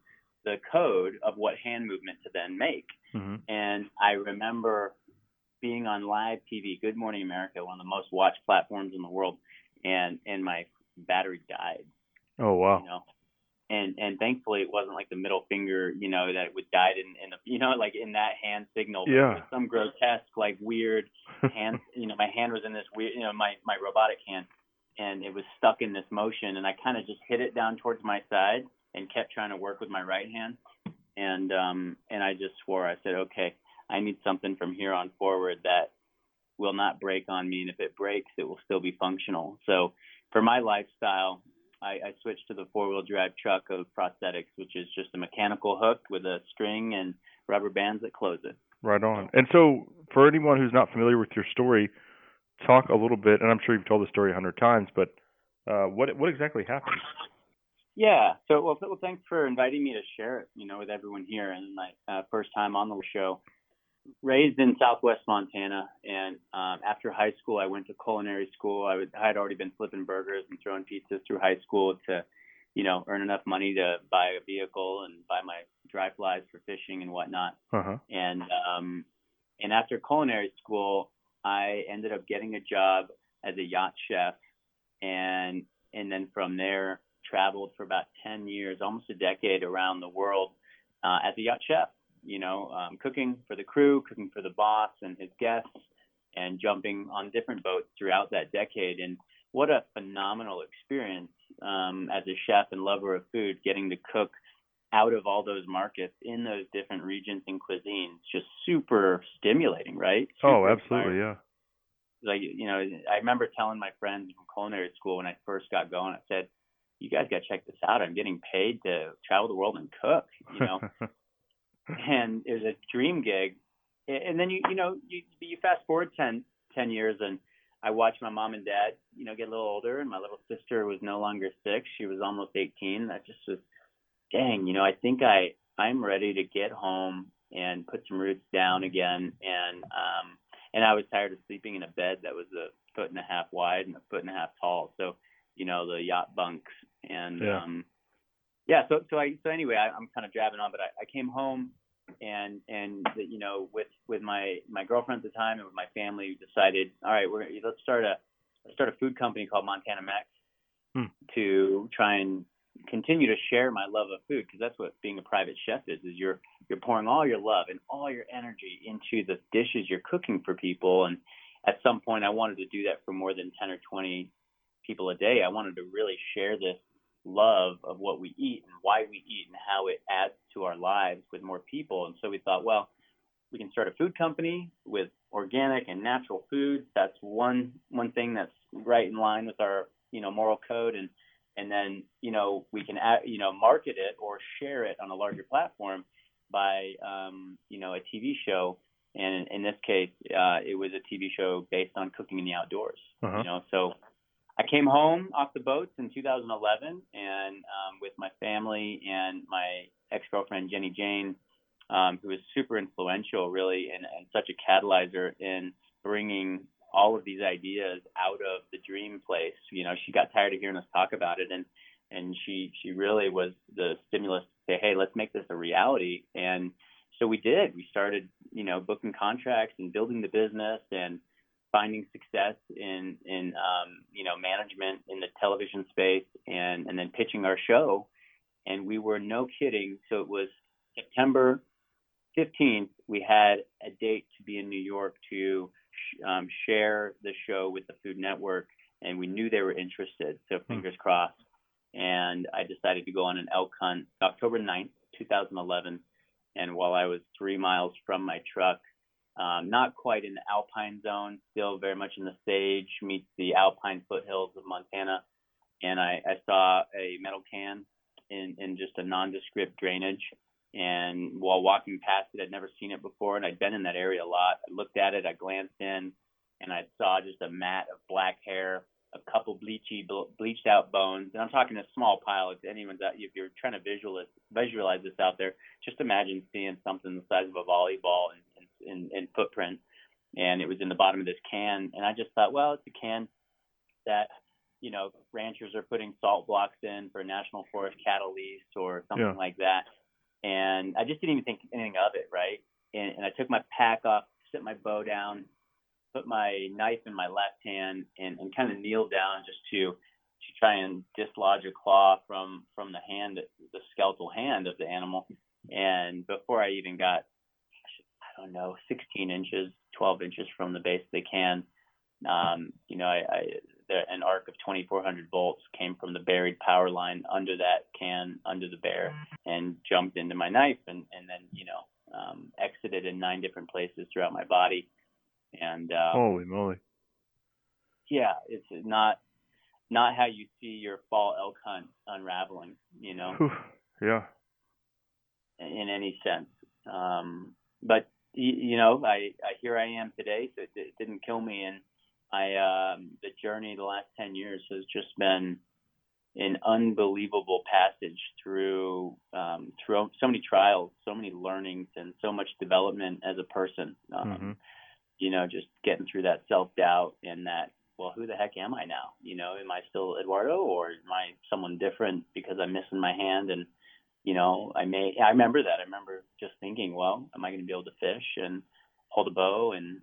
the code of what hand movement to then make. Mm-hmm. And I remember being on live TV, Good Morning America, one of the most watched platforms in the world, and and my battery died. Oh wow! You know, and and thankfully it wasn't like the middle finger, you know, that would died in in the, you know, like in that hand signal. Yeah. Some grotesque, like weird hand. you know, my hand was in this weird, you know, my my robotic hand, and it was stuck in this motion, and I kind of just hit it down towards my side and kept trying to work with my right hand, and um and I just swore. I said, okay, I need something from here on forward that will not break on me, and if it breaks, it will still be functional. So for my lifestyle, I, I switched to the four-wheel drive truck of prosthetics, which is just a mechanical hook with a string and rubber bands that close it. Right on. And so, for anyone who's not familiar with your story, talk a little bit. And I'm sure you've told the story a hundred times, but uh, what what exactly happened? Yeah. So, well, well, thanks for inviting me to share it. You know, with everyone here, and my uh, first time on the show raised in Southwest Montana, and um, after high school, I went to culinary school. I, would, had already been flipping burgers and throwing pizzas through high school to, you know, earn enough money to buy a vehicle and buy my dry flies for fishing and whatnot. Uh-huh. And um, and after culinary school, I ended up getting a job as a yacht chef, and and then from there traveled for about 10 years, almost a decade around the world uh, as a yacht chef you know, um, cooking for the crew, cooking for the boss and his guests, and jumping on different boats throughout that decade. And what a phenomenal experience um, as a chef and lover of food, getting to cook out of all those markets in those different regions and cuisines. Just super stimulating, right? Oh, super oh, absolutely, inspiring. yeah. Like you know, I remember telling my friends from culinary school when I first got going, I said, "You guys got to check this out. I'm getting paid to travel the world and cook." You know, and it was a dream gig. And then you you know you you fast forward 10, 10 years and I watched my mom and dad you know get a little older and my little sister was no longer six she was almost 18 I just was dang you know I think I I'm ready to get home and put some roots down again and um and I was tired of sleeping in a bed that was a foot and a half wide and a foot and a half tall so you know the yacht bunks and Yeah. um yeah so so I so anyway I, I'm kind of jabbing on but I, I came home and and the, you know with with my my girlfriend at the time and with my family we decided all right we're let's start a let's start a food company called Montana Mex Hmm. to try and continue to share my love of food because that's what being a private chef is is you're you're pouring all your love and all your energy into the dishes you're cooking for people and at some point I wanted to do that for more than 10 or 20 people a day I wanted to really share this love of what we eat and why we eat and how it adds to our lives with more people. And so we thought, well, we can start a food company with organic and natural foods. That's one one thing that's right in line with our you know moral code, and and then you know we can add, you know market it or share it on a larger platform by um, you know a TV show. And in this case, uh, it was a TV show based on cooking in the outdoors. Uh-huh. You know, so I came home off the boats in 2011, and um, with my family and my ex-girlfriend Jenny Jane, um, who was super influential, really, and, and such a catalyzer in bringing all of these ideas out of the dream place. You know, she got tired of hearing us talk about it, and and she she really was the stimulus to say, hey, let's make this a reality. And so we did. We started, you know, booking contracts and building the business and finding success in in um, you know management in the television space and and then pitching our show. And we were no kidding. So it was September 15th we had a date to be in New York to sh- um, share the show with the Food Network and we knew they were interested. So fingers crossed. And I decided to go on an elk hunt October 9th 2011 and while I was 3 miles from my truck um, not quite in the alpine zone, still very much in the sage, meets the alpine foothills of Montana. And I, I saw a metal can in, in just a nondescript drainage. And while walking past it, I'd never seen it before, and I'd been in that area a lot. I looked at it, I glanced in, and I saw just a mat of black hair, a couple bleachy, bleached out bones, and I'm talking a small pile. If anyone's out, if you're trying to visualize visualize this out there, just imagine seeing something the size of a volleyball in, in, in footprint, and it was in the bottom of this can, and I just thought, well, it's a can that you know ranchers are putting salt blocks in for national forest cattle lease or something yeah. like that and I just didn't even think anything of it, right? And, and I took my pack off, set my bow down, put my knife in my left hand, and, and kind of kneel down just to to try and dislodge a claw from from the hand, the skeletal hand of the animal. And before I even got, I don't know, 16 inches, 12 inches from the base of the can, um, you know, I, I the, an arc of 2,400 volts came from the buried power line under that can, under the bear, and jumped into my knife, and and then you know um, exited in nine different places throughout my body. And uh, holy moly! Yeah, it's not not how you see your fall elk hunt unraveling. You know. Yeah. In any sense, um, but you know, I, I here I am today, so it, it didn't kill me, and I um, the journey the last ten years has just been an unbelievable passage through um, through so many trials, so many learnings, and so much development as a person. Um, mm-hmm. You know, just getting through that self doubt and that, well, who the heck am I now? You know, am I still Eduardo or am I someone different because I'm missing my hand? And you know, I may I remember that. I remember just thinking, well, am I going to be able to fish and hold a bow and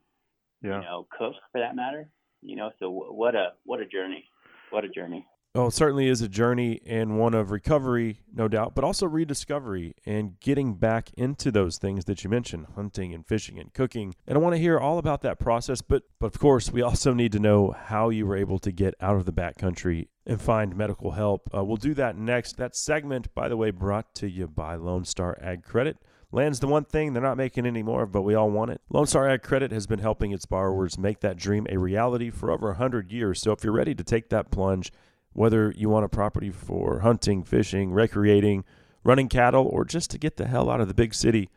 yeah. you know cook for that matter? you know, so what a what a journey, what a journey. Well, it certainly is a journey and one of recovery, no doubt, but also rediscovery and getting back into those things that you mentioned, hunting and fishing and cooking. And I want to hear all about that process, but but of course, we also need to know how you were able to get out of the backcountry and find medical help. Uh, we'll do that next. That segment, by the way, brought to you by Lone Star Ag Credit. Land's the one thing they're not making anymore, but we all want it. Lone Star Ag Credit has been helping its borrowers make that dream a reality for over 100 years. So if you're ready to take that plunge, whether you want a property for hunting, fishing, recreating, running cattle, or just to get the hell out of the big city,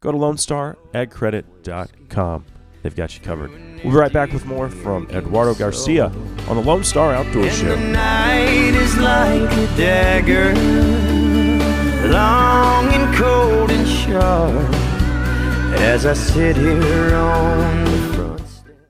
go to LoneStarAgCredit.com. They've got you covered. We'll be right back with more from Eduardo Garcia on the Lone Star Outdoor Show long and cold and sharp as I sit here on.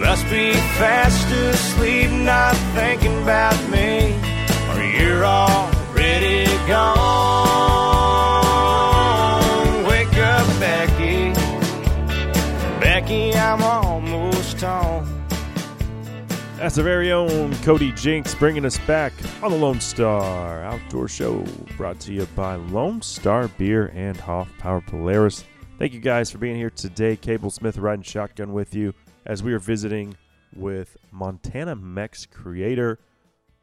Must be fast asleep, not thinking about me, or you're already gone. Wake up, Becky. Becky, I'm almost home. That's the very own Cody Jinks bringing us back on the Lone Star Outdoor Show, brought to you by Lone Star Beer and Hoff Power Polaris. Thank you guys for being here today. Cable Smith riding shotgun with you as we are visiting with Montana Mex creator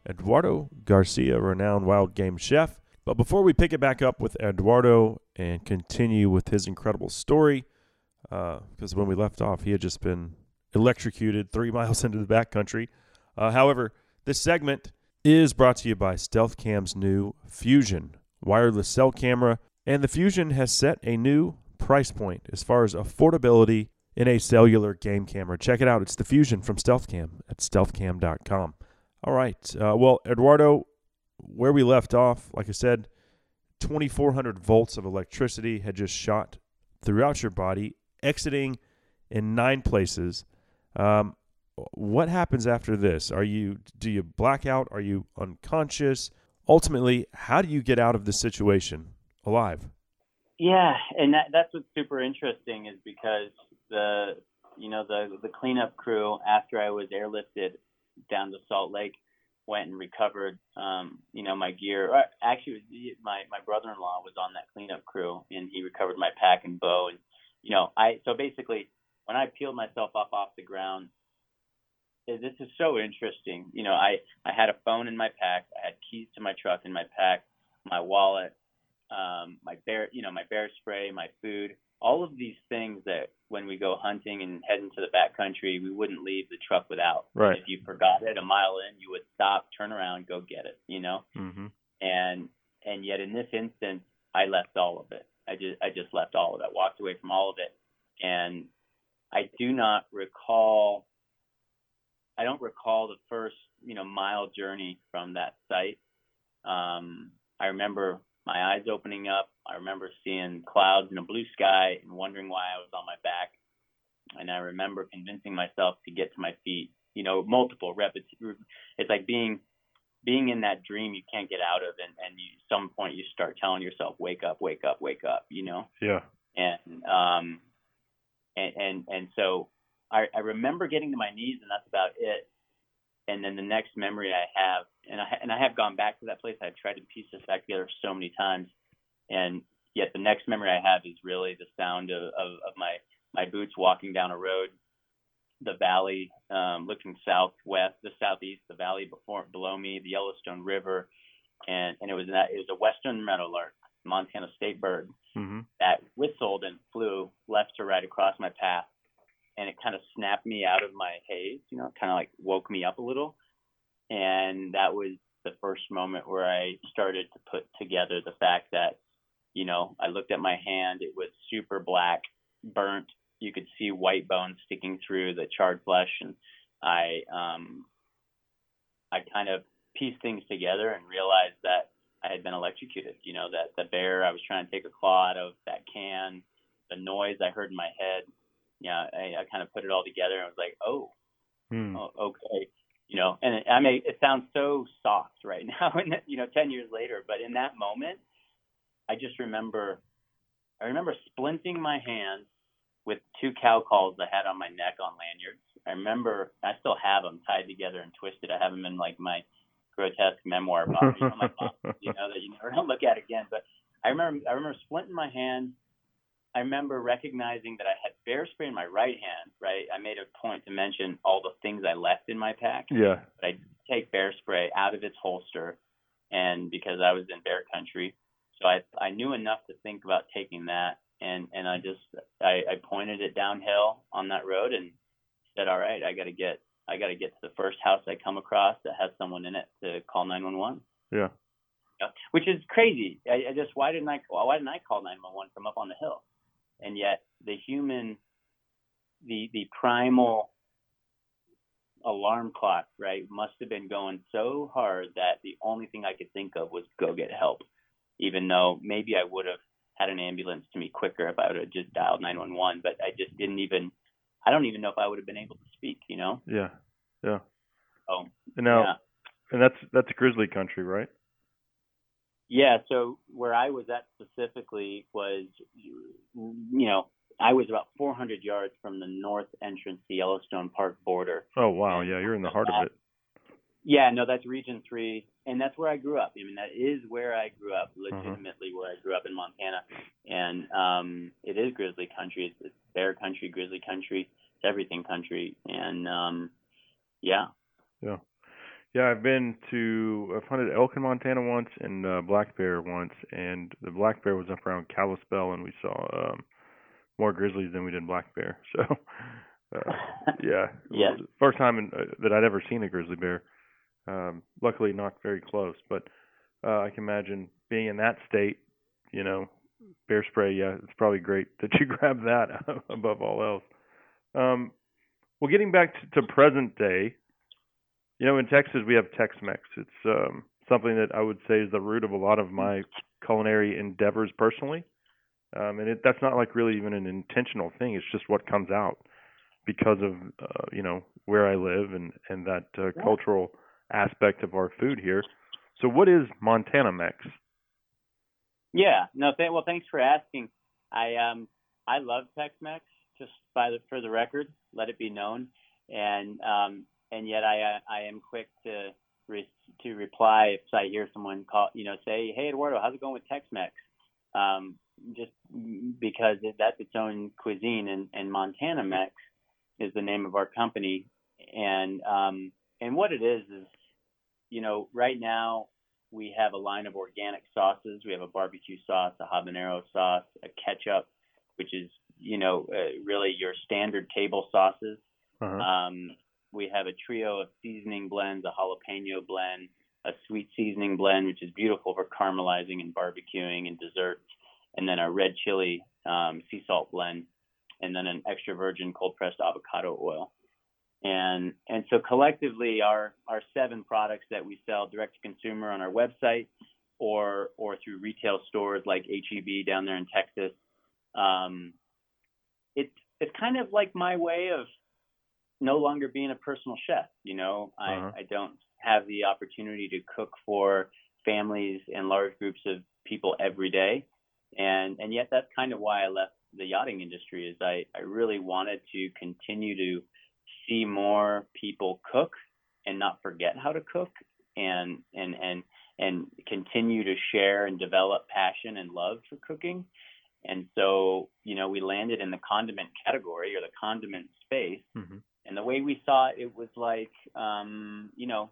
Eduardo Garcia, renowned wild game chef. But before we pick it back up with Eduardo and continue with his incredible story, because uh, when we left off, he had just been electrocuted three miles into the backcountry. Uh, however, this segment is brought to you by StealthCam's new Fusion wireless cell camera, and the Fusion has set a new price point as far as affordability in a cellular game camera. Check it out. It's the Fusion from StealthCam at stealthcam.com. All right. Uh, well, Eduardo, where we left off, like I said, 2,400 volts of electricity had just shot throughout your body, exiting in nine places. Um, what happens after this? Are you do you black out? Are you unconscious? Ultimately, how do you get out of this situation alive? Yeah, and that, that's what's super interesting is because the you know the the cleanup crew after I was airlifted down to Salt Lake went and recovered, um, you know, my gear. Actually, was my my brother-in-law was on that cleanup crew, and he recovered my pack and bow. And you know, I so basically, when I peeled myself up off the ground, eh, this is so interesting. You know, I I had a phone in my pack, I had keys to my truck in my pack, my wallet, um, my bear, you know, my bear spray, my food, all of these things that when we go hunting and head into the backcountry, we wouldn't leave the truck without. Right. If you forgot it a mile in, you would stop, turn around, go get it. You know, hmm and and yet in this instance, I left all of it. I just I just left all of it, walked away from all of it, and I do not recall. I don't recall the first you know mile journey from that site. Um, I remember my eyes opening up. I remember seeing clouds in a blue sky and wondering why I was on my back. And I remember convincing myself to get to my feet. You know, multiple repetitions. It's like being being in that dream you can't get out of, and and you some point you start telling yourself, "Wake up, wake up, wake up." You know Yeah. and um and and and so I, I remember getting to my knees and that's about it. And then the next memory I have, and I and I have gone back to that place. I've tried to piece this back together so many times, and yet the next memory I have is really the sound of of, of my my boots walking down a road, the valley, um, looking southwest, the southeast, the valley before below me, the Yellowstone River, and and it was that it was a western meadowlark, Montana state bird, hmm that whistled and flew left to right across my path. And it kind of snapped me out of my haze you know kind of like woke me up a little and that was the first moment where i started to put together the fact that you know i looked at my hand it was super black burnt you could see white bones sticking through the charred flesh and i um i kind of pieced things together and realized that I had been electrocuted. You know, that the bear I was trying to take a claw out of, that can, the noise I heard in my head. Yeah, I, I kind of put it all together and I was like, oh, Hmm. oh okay. You know, and I mean, it sounds so soft right now, and you know, ten years later. But in that moment, I just remember, I remember splinting my hand with two cow calls I had on my neck on lanyards. I remember, I still have them tied together and twisted. I have them in like my grotesque memoir box, you know, box, you know, that you never gonna look at again. But I remember, I remember splinting my hand. I remember recognizing that I had bear spray in my right hand. Right, I made a point to mention all the things I left in my pack Yeah. but I take bear spray out of its holster, and because I was in bear country, so I I knew enough to think about taking that, and and I just I, I pointed it downhill on that road and said, all right, I got to get I got to get to the first house I come across that has someone in it to call 911. Yeah. Yeah, which is crazy. I, I just why didn't I why didn't I call 911 from up on the hill? And yet the human, the the primal alarm clock, right, must have been going so hard that the only thing I could think of was go get help, even though maybe I would have had an ambulance to me quicker if I would have just dialed 911. But I just didn't even. I don't even know if I would have been able to speak. You know. Yeah. Yeah. Oh. And now, Yeah. and that's that's grizzly country, right? Yeah, so where I was at specifically was, you know, I was about 400 yards from the north entrance to Yellowstone Park border. Oh wow, yeah, you're in the heart of it. Yeah, no, that's Region 3, and that's where I grew up. I mean, that is where I grew up, legitimately where I grew up in Montana. And um it is grizzly country. It's, it's bear country, grizzly country, it's everything country. And um yeah. Yeah. Yeah, I've been to I've hunted elk in Montana once and uh, black bear once, and the black bear was up around Kalispell, and we saw um more grizzlies than we did black bear. So, uh, yeah, Yeah. first time in, uh, that I'd ever seen a grizzly bear. Um, luckily, not very close, but uh, I can imagine being in that state. You know, bear spray. Yeah, it's probably great that you grab that above all else. Um, well, getting back to, to present day, you know, in Texas we have Tex-Mex. It's um, something that I would say is the root of a lot of my culinary endeavors personally. Um, and it, that's not like really even an intentional thing. It's just what comes out because of uh, you know where I live and and that uh, cultural aspect of our food here. So, what is Montana Mex? Yeah, no, th- well, thanks for asking. I um I love Tex-Mex. Just by the for the record, let it be known, and um and yet I I am quick to re- to reply if I hear someone call, you know, say, "Hey Eduardo, how's it going with Tex-Mex?" Um, just because that's its own cuisine, and, and Montana Mex is the name of our company, and um, and what it is is, you know, right now we have a line of organic sauces. We have a barbecue sauce, a habanero sauce, a ketchup, which is you know uh, really your standard table sauces. Uh-huh. Um, we have a trio of seasoning blends, a jalapeno blend, a sweet seasoning blend, which is beautiful for caramelizing and barbecuing and desserts, and then a red chili um, sea salt blend, and then an extra virgin cold pressed avocado oil. And and so collectively, our our seven products that we sell direct to consumer on our website or or through retail stores like HEB down there in Texas. Um, it's it's kind of like my way of no longer being a personal chef. You know, I, Uh-huh. I don't have the opportunity to cook for families and large groups of people every day, and and yet that's kind of why I left the yachting industry. Is I I really wanted to continue to see more people cook and not forget how to cook, and and and and continue to share and develop passion and love for cooking. And so, you know, we landed in the condiment category or the condiment space. hmm And the way we saw it, it was like, um, you know,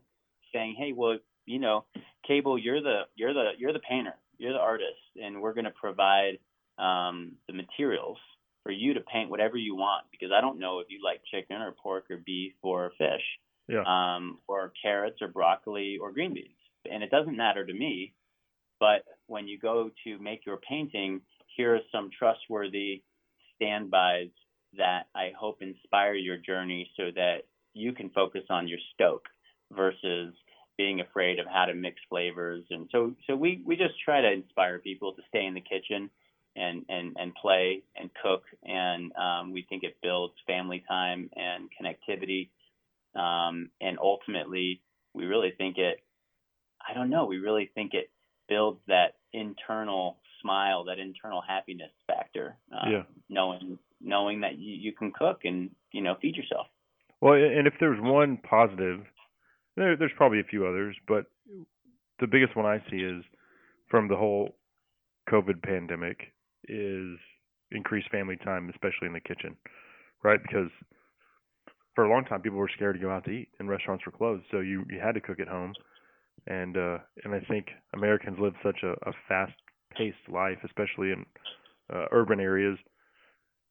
saying, "Hey, well, you know, Cable, you're the you're the you're the painter, you're the artist, and we're going to provide um, the materials for you to paint whatever you want. Because I don't know if you like chicken or pork or beef or fish, Yeah. um, or carrots or broccoli or green beans, and it doesn't matter to me. But when you go to make your painting, here are some trustworthy standbys that I hope inspire your journey so that you can focus on your stoke versus being afraid of how to mix flavors. And so, so we, we just try to inspire people to stay in the kitchen and, and, and play and cook. And um, we think it builds family time and connectivity. Um, and ultimately, we really think it, I don't know, we really think it builds that internal smile, that internal happiness factor. Uh, Yeah. Knowing knowing that you, you can cook and you know feed yourself. Well, and if there's one positive, there, there's probably a few others, but the biggest one I see is from the whole COVID pandemic is increased family time, especially in the kitchen, right? Because for a long time people were scared to go out to eat and restaurants were closed, so you you had to cook at home, and uh, and I think Americans live such a, a fast-paced life, especially in uh, urban areas,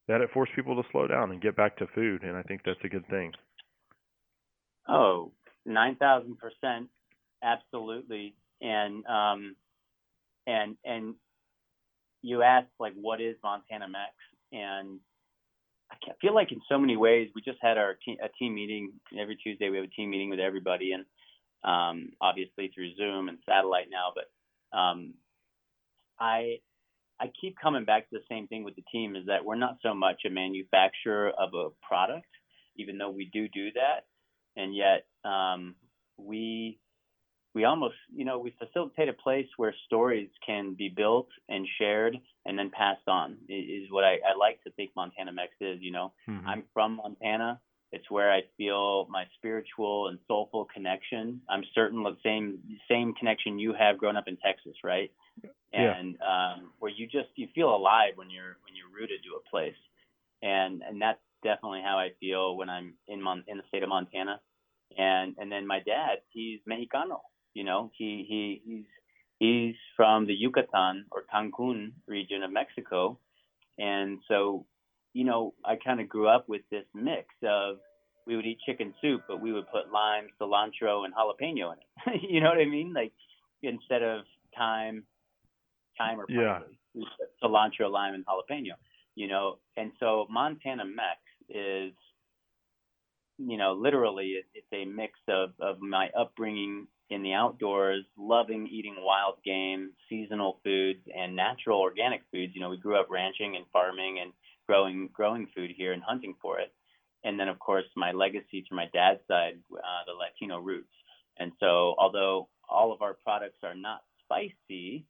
that it forced people to slow down and get back to food, and I think that's a good thing. Oh, Oh, nine thousand percent, absolutely. And um, and and you asked like, what is Montana Mex? And I feel like in so many ways, we just had our te- a team meeting every Tuesday. We have a team meeting with everybody, and um, obviously through Zoom and satellite now. But um, I I keep coming back to the same thing with the team is that we're not so much a manufacturer of a product, even though we do do that, and yet um, we we almost you know we facilitate a place where stories can be built and shared and then passed on is what I, I like to think Montana Mex is. You know, I'm from Montana. It's where I feel my spiritual and soulful connection. I'm certain the same same connection you have growing up in Texas, right? Yeah. And um, where you just you feel alive when you're when you're rooted to a place, and and that's definitely how I feel when I'm in Mon- in the state of Montana. And and then my dad, he's Mexicano. You know, he he he's he's from the Yucatan or Cancun region of Mexico, and so you know I kind of grew up with this mix of we would eat chicken soup, but we would put lime, cilantro, and jalapeno in it. you know what I mean? Like instead of thyme, thyme or Yeah. parsley, put cilantro, lime, and jalapeno. You know, and so Montana Mex is, you know, literally it, it's a mix of of my upbringing in the outdoors, loving eating wild game, seasonal foods, and natural organic foods. You know, we grew up ranching and farming and growing growing food here and hunting for it. And then, of course, my legacy to my dad's side, uh, the Latino roots. And so, although all of our products are not spicy,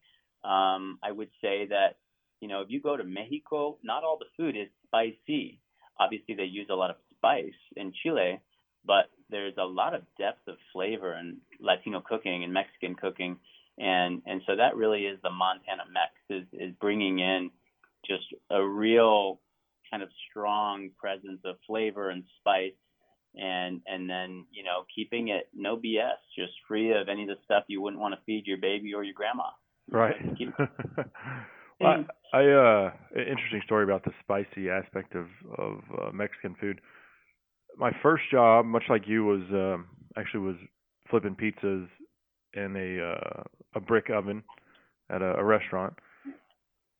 um, I would say that you know if you go to Mexico, not all the food is spicy. Obviously, they use a lot of spice in Chile, but there's a lot of depth of flavor in Latino cooking and Mexican cooking, and and so that really is the Montana Mex is is bringing in just a real kind of strong presence of flavor and spice and and then you know keeping it no BS, just free of any of the stuff you wouldn't want to feed your baby or your grandma. Right. well, I, I uh interesting story about the spicy aspect of of uh, Mexican food. My first job, much like you, was um actually was flipping pizzas in a uh, a brick oven at a, a restaurant.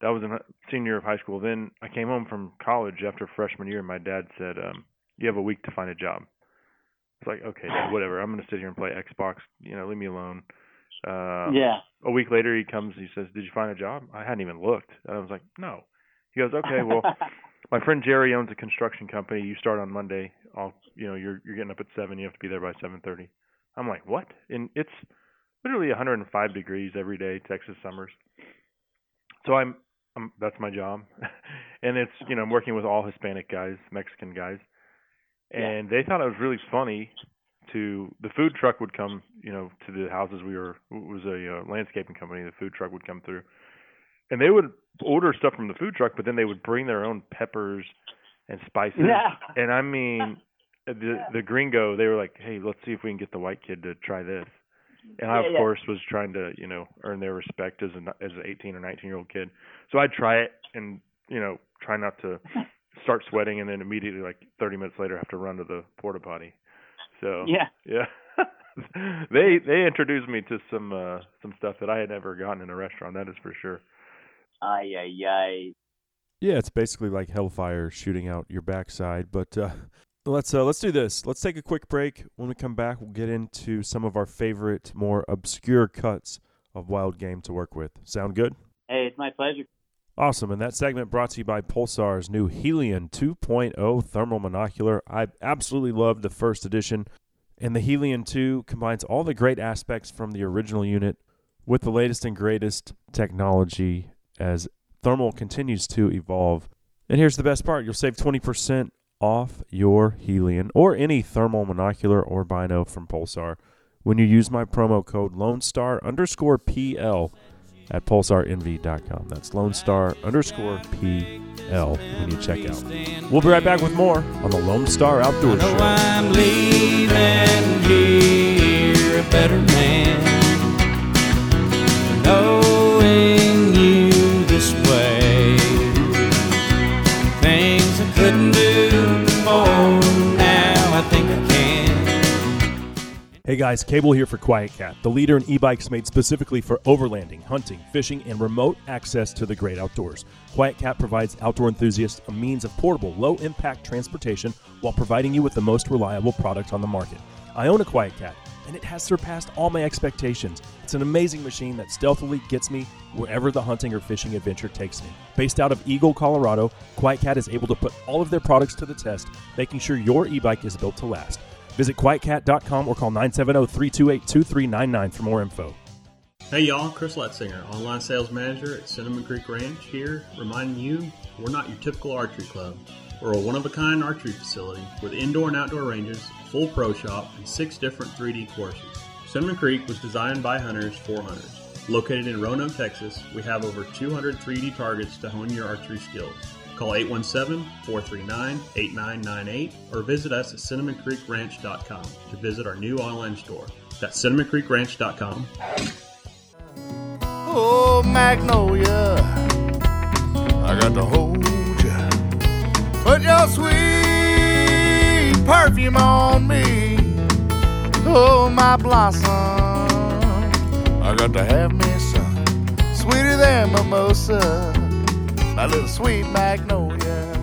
That was in senior year of high school. Then I came home from college after freshman year, and my dad said, um, "You have a week to find a job." It's like, okay, Dad, whatever. I'm gonna sit here and play Xbox. You know, leave me alone. Uh, yeah. A week later, he comes. He says, "Did you find a job?" I hadn't even looked. And I was like, "No." He goes, "Okay, well, my friend Jerry owns a construction company. You start on Monday. I'll, you know, you're you're getting up at seven. You have to be there by seven thirty. I'm like, "What?" And it's literally 105 degrees every day, Texas summers. So I'm, I'm that's my job, and it's you know I'm working with all Hispanic guys, Mexican guys, and they thought it was really funny to the food truck would come you know to the houses we were it was a uh, landscaping company the food truck would come through. And they would order stuff from the food truck but then they would bring their own peppers and spices. Yeah. and i mean the the gringo they were like hey let's see if we can get the white kid to try this and i Yeah, of yeah. course was trying to you know earn their respect as an as an 18 or 19 year old kid so i'd try it and you know try not to start sweating and then immediately like 30 minutes later have to run to the porta potty so Yeah. yeah. they they introduced me to some uh some stuff that I had never gotten in a restaurant, that is for sure. Ay ay ay. Yeah, it's basically like hellfire shooting out your backside. But uh, let's uh, let's do this. Let's take a quick break. When we come back, we'll get into some of our favorite, more obscure cuts of wild game to work with. Sound good? Hey, it's my pleasure. Awesome. And that segment brought to you by Pulsar's new Helion 2.0 thermal monocular. I absolutely loved the first edition. And the Helion 2 combines all the great aspects from the original unit with the latest and greatest technology as thermal continues to evolve. And here's the best part you'll save 20% off your Helion or any thermal monocular or bino from Pulsar when you use my promo code Lone Star underscore PL at pulsarnv.com. That's Lone Star underscore PL when you check out. We'll be right back with more on the Lone Star Outdoor Show. I'm leaving here a better man. Knowing Hey guys, Cable here for QuietKat, the leader in e-bikes made specifically for overlanding, hunting, fishing, and remote access to the great outdoors. QuietKat provides outdoor enthusiasts a means of portable, low-impact transportation while providing you with the most reliable product on the market. I own a QuietKat, and it has surpassed all my expectations. It's an amazing machine that stealthily gets me wherever the hunting or fishing adventure takes me. Based out of Eagle, Colorado, QuietKat is able to put all of their products to the test, making sure your e-bike is built to last. Visit quietkat.com or call oh, 970 328 2399 for more info. Hey y'all, Chris Letzinger, online sales manager at Cinnamon Creek Ranch here, reminding you we're not your typical archery club. We're a one of a kind archery facility with indoor and outdoor ranges, full pro shop, and six different 3D courses. Cinnamon Creek was designed by hunters for hunters. Located in Roanoke, Texas, we have over 200 3D targets to hone your archery skills. Call 817 439 8998 or visit us at cinnamoncreekranch.com to visit our new online store. That's cinnamoncreekranch.com. Oh, Magnolia, I got to hold ya. Put your sweet perfume on me. Oh, my blossom, I got to have me some sweeter than mimosa. My little sweet Magnolia.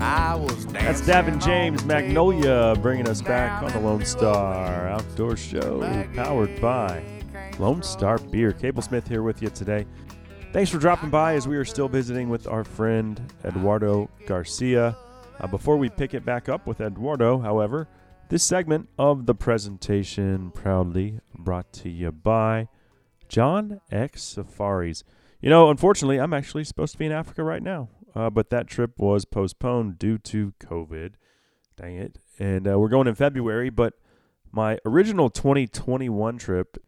I was That's Davin James Magnolia bringing us back on the Lone Star Outdoor Show, powered by Lone Star Beer. Cable Smith here with you today. Thanks for dropping by as we are still visiting with our friend Eduardo Garcia. Uh, before we pick it back up with Eduardo, however, this segment of the presentation proudly brought to you by John X Safaris. You know, unfortunately, I'm actually supposed to be in Africa right now, uh, but that trip was postponed due to COVID. Dang it. And uh, we're going in February, but my original 2021 trip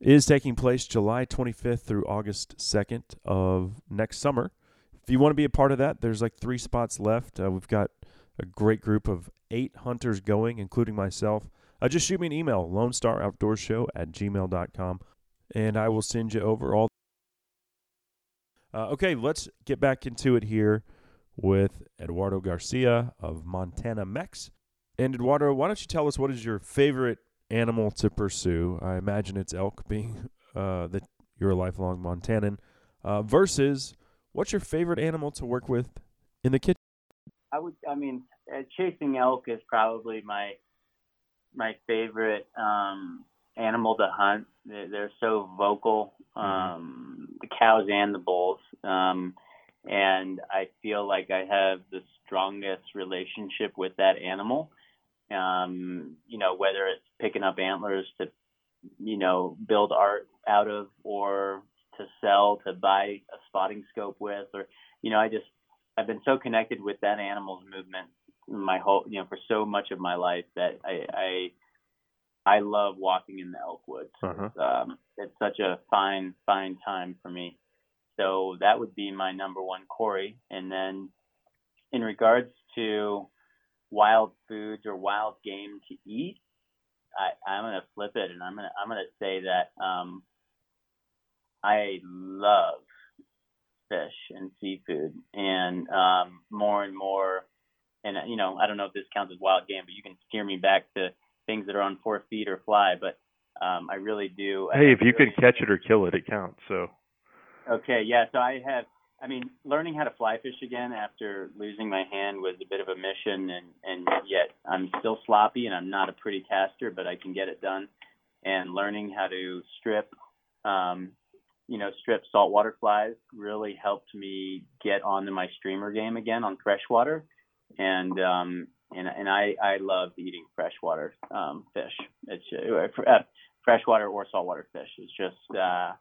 is taking place July 25th through August 2nd of next summer. If you want to be a part of that, there's like three spots left. Uh, we've got a great group of eight hunters going, including myself. Uh, just shoot me an email, Lone Star Show at gmail.com, and I will send you over all. Uh, okay, let's get back into it here with Eduardo Garcia of Montana Mex. And Eduardo, why don't you tell us what is your favorite animal to pursue? I imagine it's elk, being uh, that you're a lifelong Montanan. Uh, versus, what's your favorite animal to work with in the kitchen? I would. I mean, uh, chasing elk is probably my my favorite um, animal to hunt. They're, they're so vocal, um, the cows and the bulls, um, and I feel like I have the strongest relationship with that animal. Um, you know, whether it's picking up antlers to, you know, build art out of, or to sell, to buy a spotting scope with, or, you know, I just I've been so connected with that animal's movement my whole you know for so much of my life that I I, I love walking in the elk woods. Uh-huh. Um, it's such a fine fine time for me. So that would be my number one Corey. And then in regards to wild foods or wild game to eat, I, I'm gonna flip it and I'm gonna I'm gonna say that um, I love fish and seafood and um, more and more and you know I don't know if this counts as wild game, but you can steer me back to things that are on four feet or fly. But um, I really do. Hey, if you really- can catch it or kill it, it counts. So Okay, yeah. So I have. I mean, learning how to fly fish again after losing my hand was a bit of a mission, and and yet I'm still sloppy, and I'm not a pretty caster, but I can get it done. And learning how to strip, um, you know, strip saltwater flies really helped me get onto my streamer game again on freshwater, and um, and and I I love eating freshwater um, fish. It's uh, freshwater or saltwater fish. It's just uh,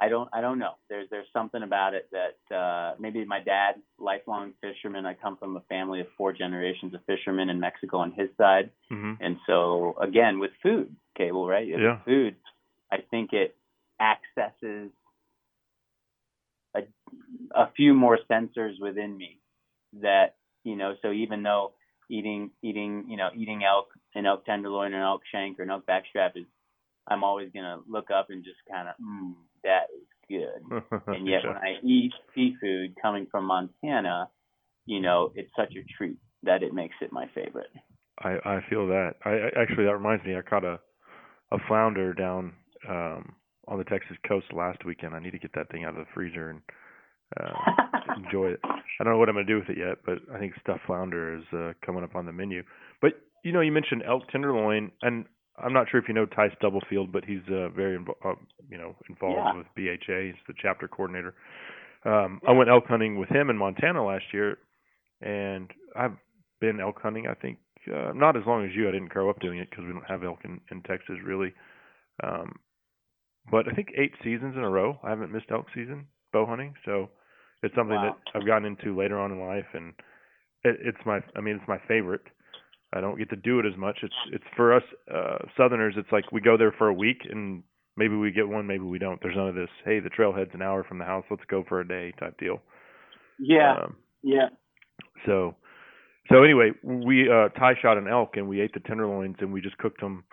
I don't I don't know. There's there's something about it that uh maybe my dad, lifelong fisherman. I come from a family of four generations of fishermen in Mexico on his side. Mhm. And so again with food, Cable, right? Yeah. Food, I think it accesses a a few more sensors within me that, you know, so even though eating eating, you know, eating elk an elk tenderloin or an elk shank or an elk backstrap is I'm always gonna look up and just kind of, mm, that is good. And yet, Yeah. when I eat seafood coming from Montana, you know, it's such a treat that it makes it my favorite. I I feel that. I I- actually that reminds me. I caught a a flounder down um on the Texas coast last weekend. I need to get that thing out of the freezer and uh, enjoy it. I don't know what I'm gonna do with it yet, but I think stuffed flounder is uh, coming up on the menu. But you know, you mentioned elk tenderloin, and I'm not sure if you know Tice Doublefield, but he's uh, very invo- uh, you know involved Yeah. with BHA. He's the chapter coordinator. Um, I went elk hunting with him in Montana last year, and I've been elk hunting. I think uh, not as long as you. I didn't grow up doing it because we don't have elk in, in Texas really. Um, but I think eight seasons in a row. I haven't missed elk season bow hunting, so it's something Wow. that I've gotten into later on in life, and it, it's my. I mean, it's my favorite. I don't get to do it as much. It's it's for us uh, Southerners. It's like we go there for a week and maybe we get one, maybe we don't. There's none of this. Hey, the trailhead's an hour from the house. Let's go for a day type deal. Yeah, Um, yeah. so, so anyway, we uh, tie shot an elk and we ate the tenderloins and we just cooked them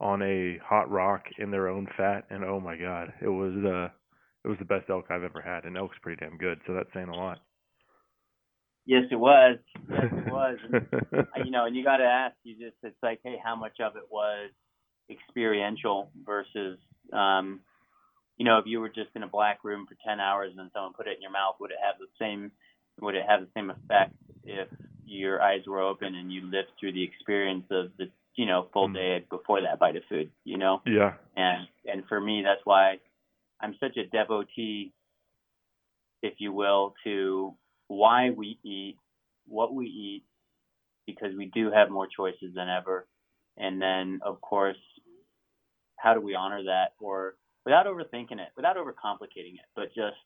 on a hot rock in their own fat. And oh my god, it was uh, it was the best elk I've ever had. And elk's pretty damn good, so that's saying a lot. Yes, it was. Yes, it was. And, uh, you know, and you got to ask. You just, it's like, hey, how much of it was experiential versus, um, you know, if you were just in a black room for ten hours and then someone put it in your mouth, would it have the same? Would it have the same effect if your eyes were open and you lived through the experience of the, you know, full Mm. day before that bite of food? You know. yeah, and and for me that's why I'm such a devotee, if you will, to why we eat, what we eat, because we do have more choices than ever, and then of course, how do we honor that, or without overthinking it, without overcomplicating it, but just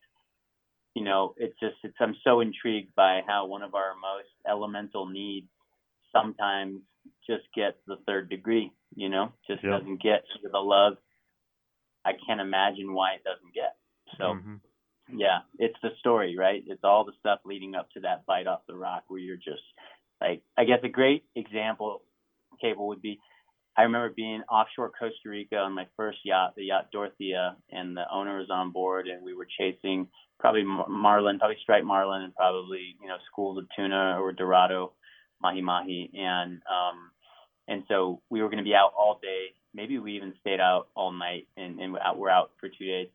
you know, it's just it's I'm so intrigued by how one of our most elemental needs sometimes just gets the third degree. You know, just Yeah. doesn't get the love. I can't imagine why it doesn't get. So. Mhm. Yeah, it's the story, right? It's all the stuff leading up to that bite off the rock where you're just like I guess a great example Cable would be I remember being offshore Costa Rica on my first yacht, the yacht Dorothea, and the owner was on board and we were chasing probably marlin, probably striped marlin and probably, you know, schools of tuna or dorado, mahi mahi and um and so we were going to be out all day. Maybe we even stayed out all night and, and we're out for two days.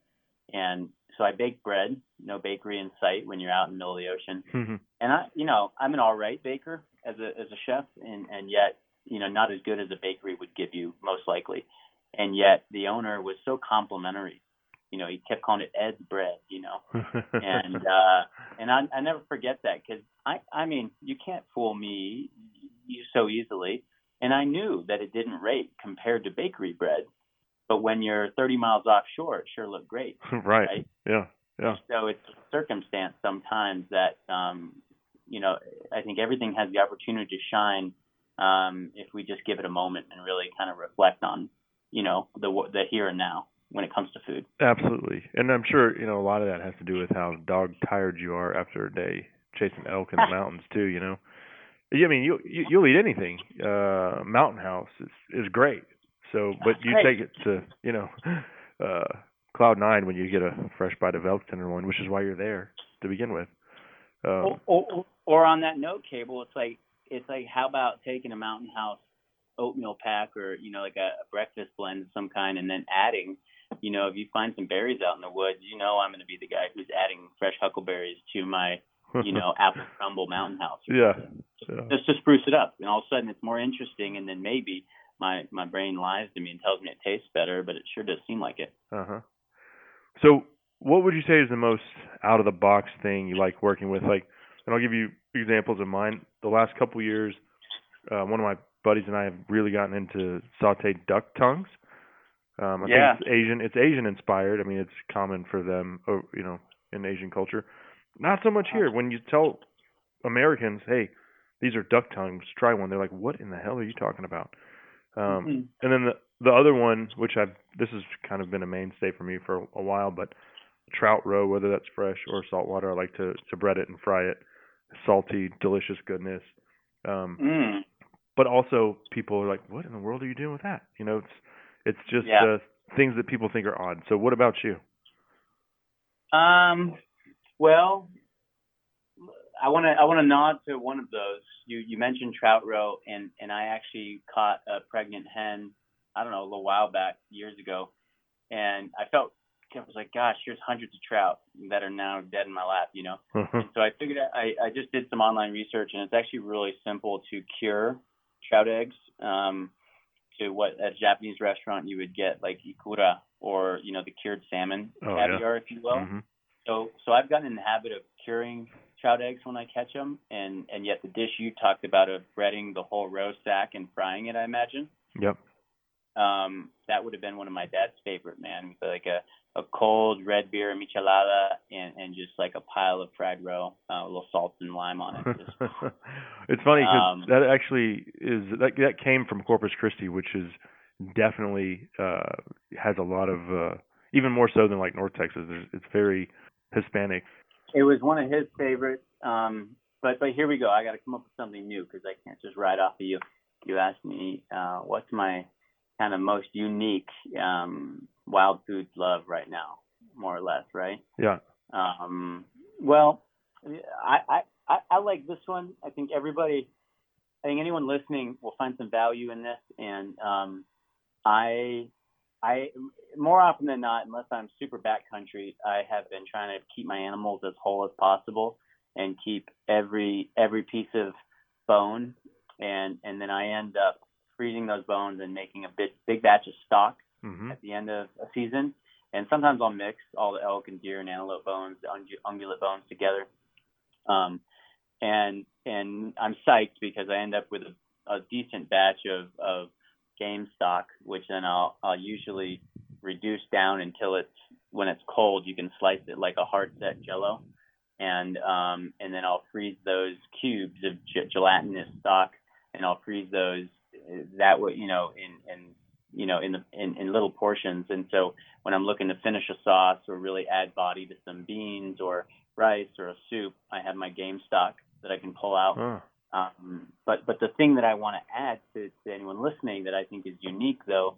And so I baked bread, no bakery in sight when you're out in the middle of the ocean. Mhm. And I, you know, I'm an all right baker as a as a chef, and and yet, you know, not as good as a bakery would give you most likely. And yet, the owner was so complimentary. You know, he kept calling it Ed's bread. You know, and uh, and I I never forget that because I I mean you can't fool me so easily. And I knew that it didn't rate compared to bakery bread, but when you're 30 miles offshore, it sure looked great. right. Right. Yeah. Yeah. So it's a circumstance sometimes that um, you know I think everything has the opportunity to shine um, if we just give it a moment and really kind of reflect on you know the the here and now when it comes to food. Absolutely. And I'm sure, you know, a lot of that has to do with how dog tired you are after a day chasing elk in the mountains too, you know. Yeah, I mean, you, you you'll eat anything. Uh Mountain House is is great. So, but you Great. take it to, you know, uh cloud 9 when you get a fresh bite of elk tenderloin, which is why you're there to begin with. Um or, or, or on that note, Cable, it's like it's like how about taking a Mountain House oatmeal pack or you know like a, a breakfast blend of some kind, and then adding, you know, if you find some berries out in the woods, you know I'm going to be the guy who's adding fresh huckleberries to my, you know, apple crumble Mountain House. yeah. yeah. Just to spruce it up, and all of a sudden it's more interesting, and then maybe my my brain lies to me and tells me it tastes better, but it sure does seem like it. Uh-huh. So, what would you say is the most out of the box thing you like working with? Like, and I'll give you examples of mine. The last couple years, uh, one of my buddies and I have really gotten into sautéed duck tongues. Um, I Yeah. think it's Asian. It's Asian inspired. I mean, it's common for them, uh, you know, in Asian culture. Not so much here. When you tell Americans, "Hey, these are duck tongues. Try one," they're like, "What in the hell are you talking about?" Um, Mhm. and then the the other one, which I've this has kind of been a mainstay for me for a while, but trout roe, whether that's fresh or saltwater, I like to to bread it and fry it. Salty, delicious goodness. Um, Mm. but also people are like, "What in the world are you doing with that?" You know, it's it's just Yeah. uh, things that people think are odd. So, what about you? Um, well, I want to I want to nod to one of those. You you mentioned trout roe, and and I actually caught a pregnant hen. I don't know a little while back, years ago, and I felt I was like, gosh, here's hundreds of trout that are now dead in my lap, you know. And so I figured I I just did some online research, and it's actually really simple to cure trout eggs. Um, to what at a Japanese restaurant you would get like ikura or you know the cured salmon Oh, yeah. caviar, if you will. Mhm. So so I've gotten in the habit of curing trout eggs when I catch them, and and yet the dish you talked about of breading the whole roe sack and frying it, I imagine. Yep. Um, that would have been one of my dad's favorite, man. Like a a cold red beer and michelada and and just like a pile of fried roe, uh, a little salt and lime on it. Just, it's funny because Um, that actually is that that came from Corpus Christi, which is definitely uh has a lot of uh even more so than like North Texas. There's, it's very Hispanic. It was one of his favorites. Um, but but here we go. I got to come up with something new because I can't just ride off of you. You asked me uh, what's my kind of most unique um, wild foods love right now, more or less, right? Yeah. Um, well, I, I I I like this one. I think everybody, I think anyone listening will find some value in this, and um, I I more often than not, unless I'm super backcountry, I have been trying to keep my animals as whole as possible and keep every every piece of bone, and and then I end up freezing those bones and making a big big batch of stock Mhm. at the end of a season. And sometimes I'll mix all the elk and deer and antelope bones, the ungulate bones together. Um, and and I'm psyched because I end up with a, a decent batch of, of game stock, which then I'll I'll usually reduce down until it's when it's cold. You can slice it like a hard set Jello, and um, and then I'll freeze those cubes of ge- gelatinous stock and I'll freeze those that way, you know, in in you know in the in, in little portions. And so when I'm looking to finish a sauce or really add body to some beans or rice or a soup, I have my game stock that I can pull out. Oh. Um, but but the thing that I want to add to, to anyone listening that I think is unique though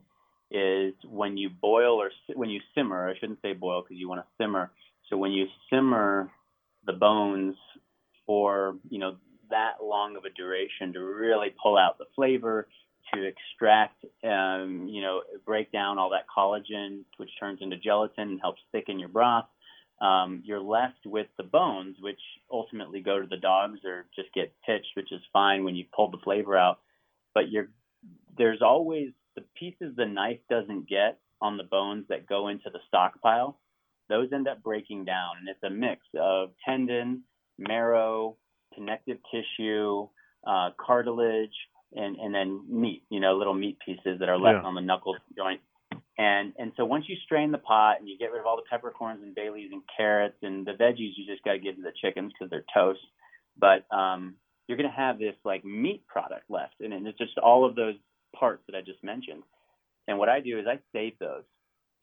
is when you boil or when you simmer. I shouldn't say boil because you want to simmer. So when you simmer the bones for you know that long of a duration to really pull out the flavor, to extract, um, you know, break down all that collagen, which turns into gelatin and helps thicken your broth. Um, you're left with the bones, which ultimately go to the dogs or just get pitched, which is fine when you pull the flavor out. But you're there's always the pieces the knife doesn't get on the bones that go into the stockpile. Those end up breaking down, and it's a mix of tendon, marrow, connective tissue, uh, cartilage, and and then meat. You know, little meat pieces that are left Yeah. on the knuckle joint. And and so once you strain the pot and you get rid of all the peppercorns and bay leaves and carrots and the veggies, you just got to give to the chickens because they're toast. But um, you're going to have this like meat product left, and, and it's just all of those parts that I just mentioned. And what I do is I save those,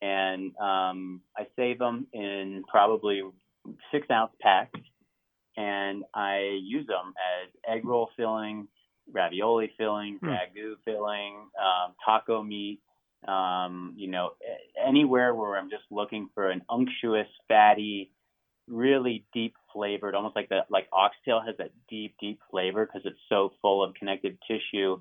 and um, I save them in probably six ounce packs, and I use them as egg roll filling, ravioli filling, Hmm. ragu filling, um, taco meat. Um, you know, anywhere where I'm just looking for an unctuous, fatty, really deep flavored, almost like that, like oxtail has that deep, deep flavor because it's so full of connective tissue,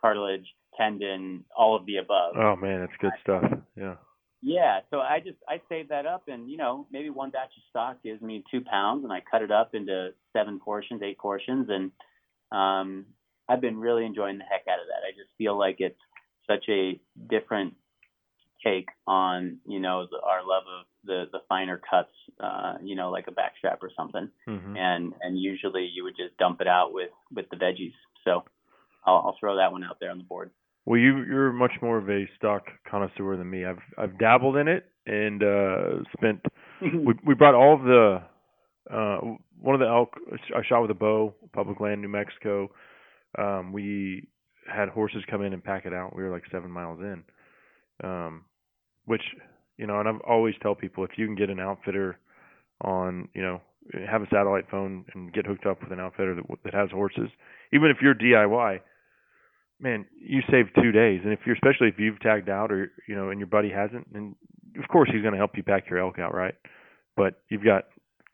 cartilage, tendon, all of the above. Oh man, it's good stuff. Yeah. Yeah, so I just I save that up, and you know maybe one batch of stock gives me two pounds, and I cut it up into seven portions, eight portions, and um, I've been really enjoying the heck out of that. I just feel like it's such a different take on you know the, our love of the the finer cuts, uh, you know like a backstrap or something, hmm and and usually you would just dump it out with with the veggies. So I'll, I'll throw that one out there on the board. Well, you you're much more of a stock connoisseur than me. I've I've dabbled in it and uh spent. we we brought all of the uh one of the elk I shot with a bow, public land, New Mexico. Um, we had horses come in and pack it out. We were like seven miles in, um, which you know, and I've always tell people if you can get an outfitter on, you know, have a satellite phone and get hooked up with an outfitter that that has horses, even if you're DIY, man, you save two days. And if you're especially if you've tagged out or you know, and your buddy hasn't, then of course he's going to help you pack your elk out, right? But you've got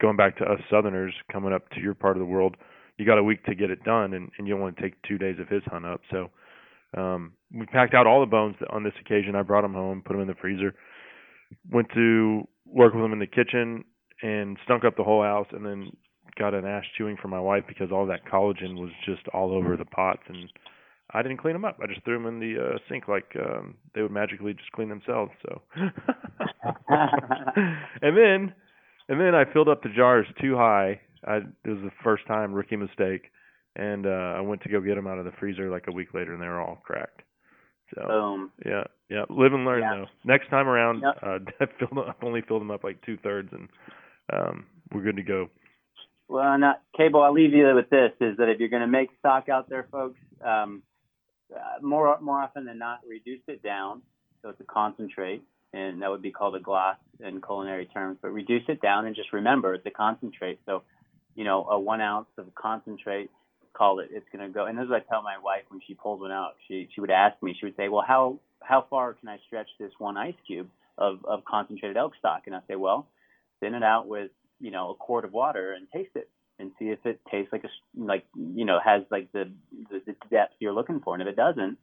going back to us Southerners coming up to your part of the world, you got a week to get it done, and and you don't want to take two days of his hunt up. So um, we packed out all the bones on this occasion. I brought them home, put them in the freezer, went to work with them in the kitchen, and stunk up the whole house, and then got an ash chewing from my wife because all that collagen was just all over the pots, and I didn't clean them up. I just threw them in the uh, sink like um, they would magically just clean themselves. So, and then, and then I filled up the jars too high. I it was the first time rookie mistake, and uh, I went to go get them out of the freezer like a week later, and they were all cracked. So Boom. yeah, yeah, live and learn Yeah. though. Next time around, Yep. uh, I filled them, I've only filled them up like two thirds, and um, we're good to go. Well, not Cable. I'll leave you with this: is that if you're going to make stock out there, folks, um, uh, more more often than not, reduce it down so it's a concentrate, and that would be called a glace in culinary terms. But reduce it down and just remember it's a concentrate. So, you know, a one ounce of concentrate, call it. It's going to go. And this is what I tell my wife when she pulls one out. She she would ask me. She would say, "Well, how how far can I stretch this one ice cube of of concentrated elk stock?" And I say, "Well, thin it out with you know a quart of water and taste it and see if it tastes like a like you know has like the the, the depth you're looking for and if it doesn't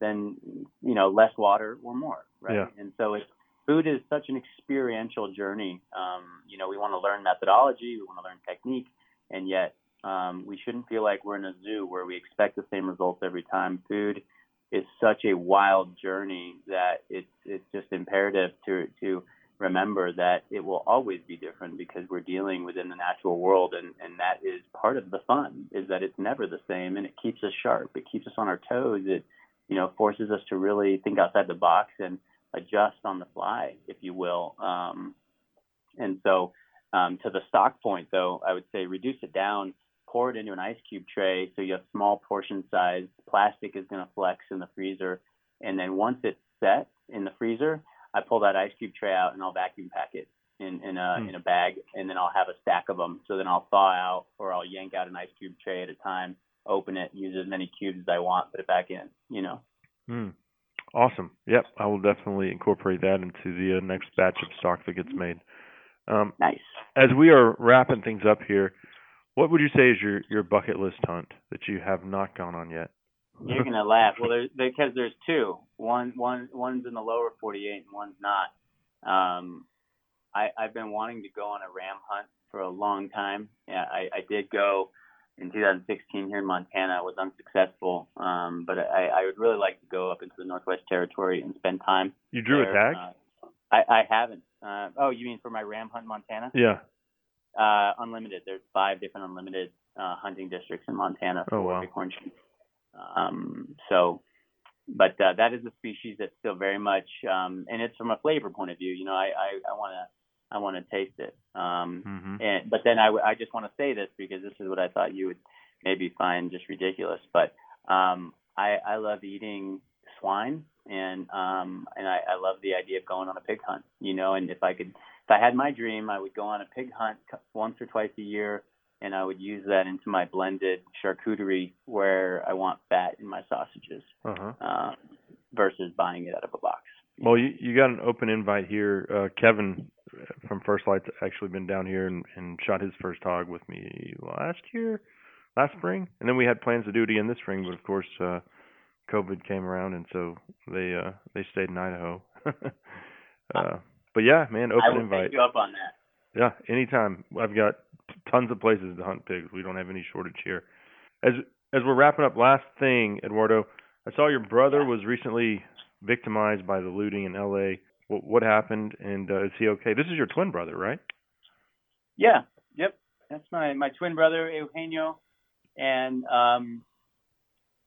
then you know less water or more right Yeah. and so it's food is such an experiential journey. Um you know we want to learn methodology we want to learn technique and yet um we shouldn't feel like we're in a zoo where we expect the same results every time. Food is such a wild journey that it's it's just imperative to to remember that it will always be different because we're dealing within the natural world and and that is part of the fun is that it's never the same and it keeps us sharp. It keeps us on our toes. It you know forces us to really think outside the box and adjust on the fly if you will um and so um to the stock point though i would say reduce it down pour it into an ice cube tray so you have small portion size. Plastic is going to flex in the freezer, and then once it's set in the freezer, I pull that ice cube tray out and I'll vacuum pack it in in a Hmm. in a bag, and then I'll have a stack of them. So then I'll thaw out or I'll yank out an ice cube tray at a time, open it, use as many cubes as I want, put it back in. You know. Hmm. Awesome. Yep, I will definitely incorporate that into the uh, next batch of stock that gets made. Um, nice. As we are wrapping things up here, what would you say is your your bucket list hunt that you have not gone on yet? You're gonna laugh. Well, there's because there's two. One one one's in the lower 48 and one's not. Um, I I've been wanting to go on a ram hunt for a long time. Yeah, I I did go in 2016 here in Montana. I was unsuccessful. Um, but I I would really like to go up into the Northwest Territory and spend time. You drew a tag? Uh, I I haven't. Uh, oh, you mean for my ram hunt Montana? Yeah. Uh, unlimited. There's five different unlimited uh, hunting districts in Montana for Oh, wow. bighorn sheep. Um, so, but uh, that is a species that's still very much, um, and it's from a flavor point of view. You know, I I want to I want to taste it. Um, Mhm. and but then I, w- I just want to say this because this is what I thought you would maybe find just ridiculous. But um, I I love eating swine and um and I, I love the idea of going on a pig hunt. You know, and if I could if I had my dream, I would go on a pig hunt once or twice a year, and I would use that into my blended charcuterie where I want fat in my sausages Uh-huh. uh, versus buying it out of a box. Well, you you got an open invite here. Uh, Kevin from First Lite's actually been down here and, and shot his first hog with me last year, last spring, and then we had plans to do it again this spring, but of course, uh, COVID came around, and so they uh they stayed in Idaho. uh, but yeah, man, I open will invite. you up on that. Yeah, anytime. I've got tons of places to hunt pigs. We don't have any shortage here. As as we're wrapping up, last thing, Eduardo, I saw your brother was recently victimized by the looting in L.A. What, what happened, and uh, is he okay? This is your twin brother, right? Yeah, yep. That's my my twin brother Eugenio, and um,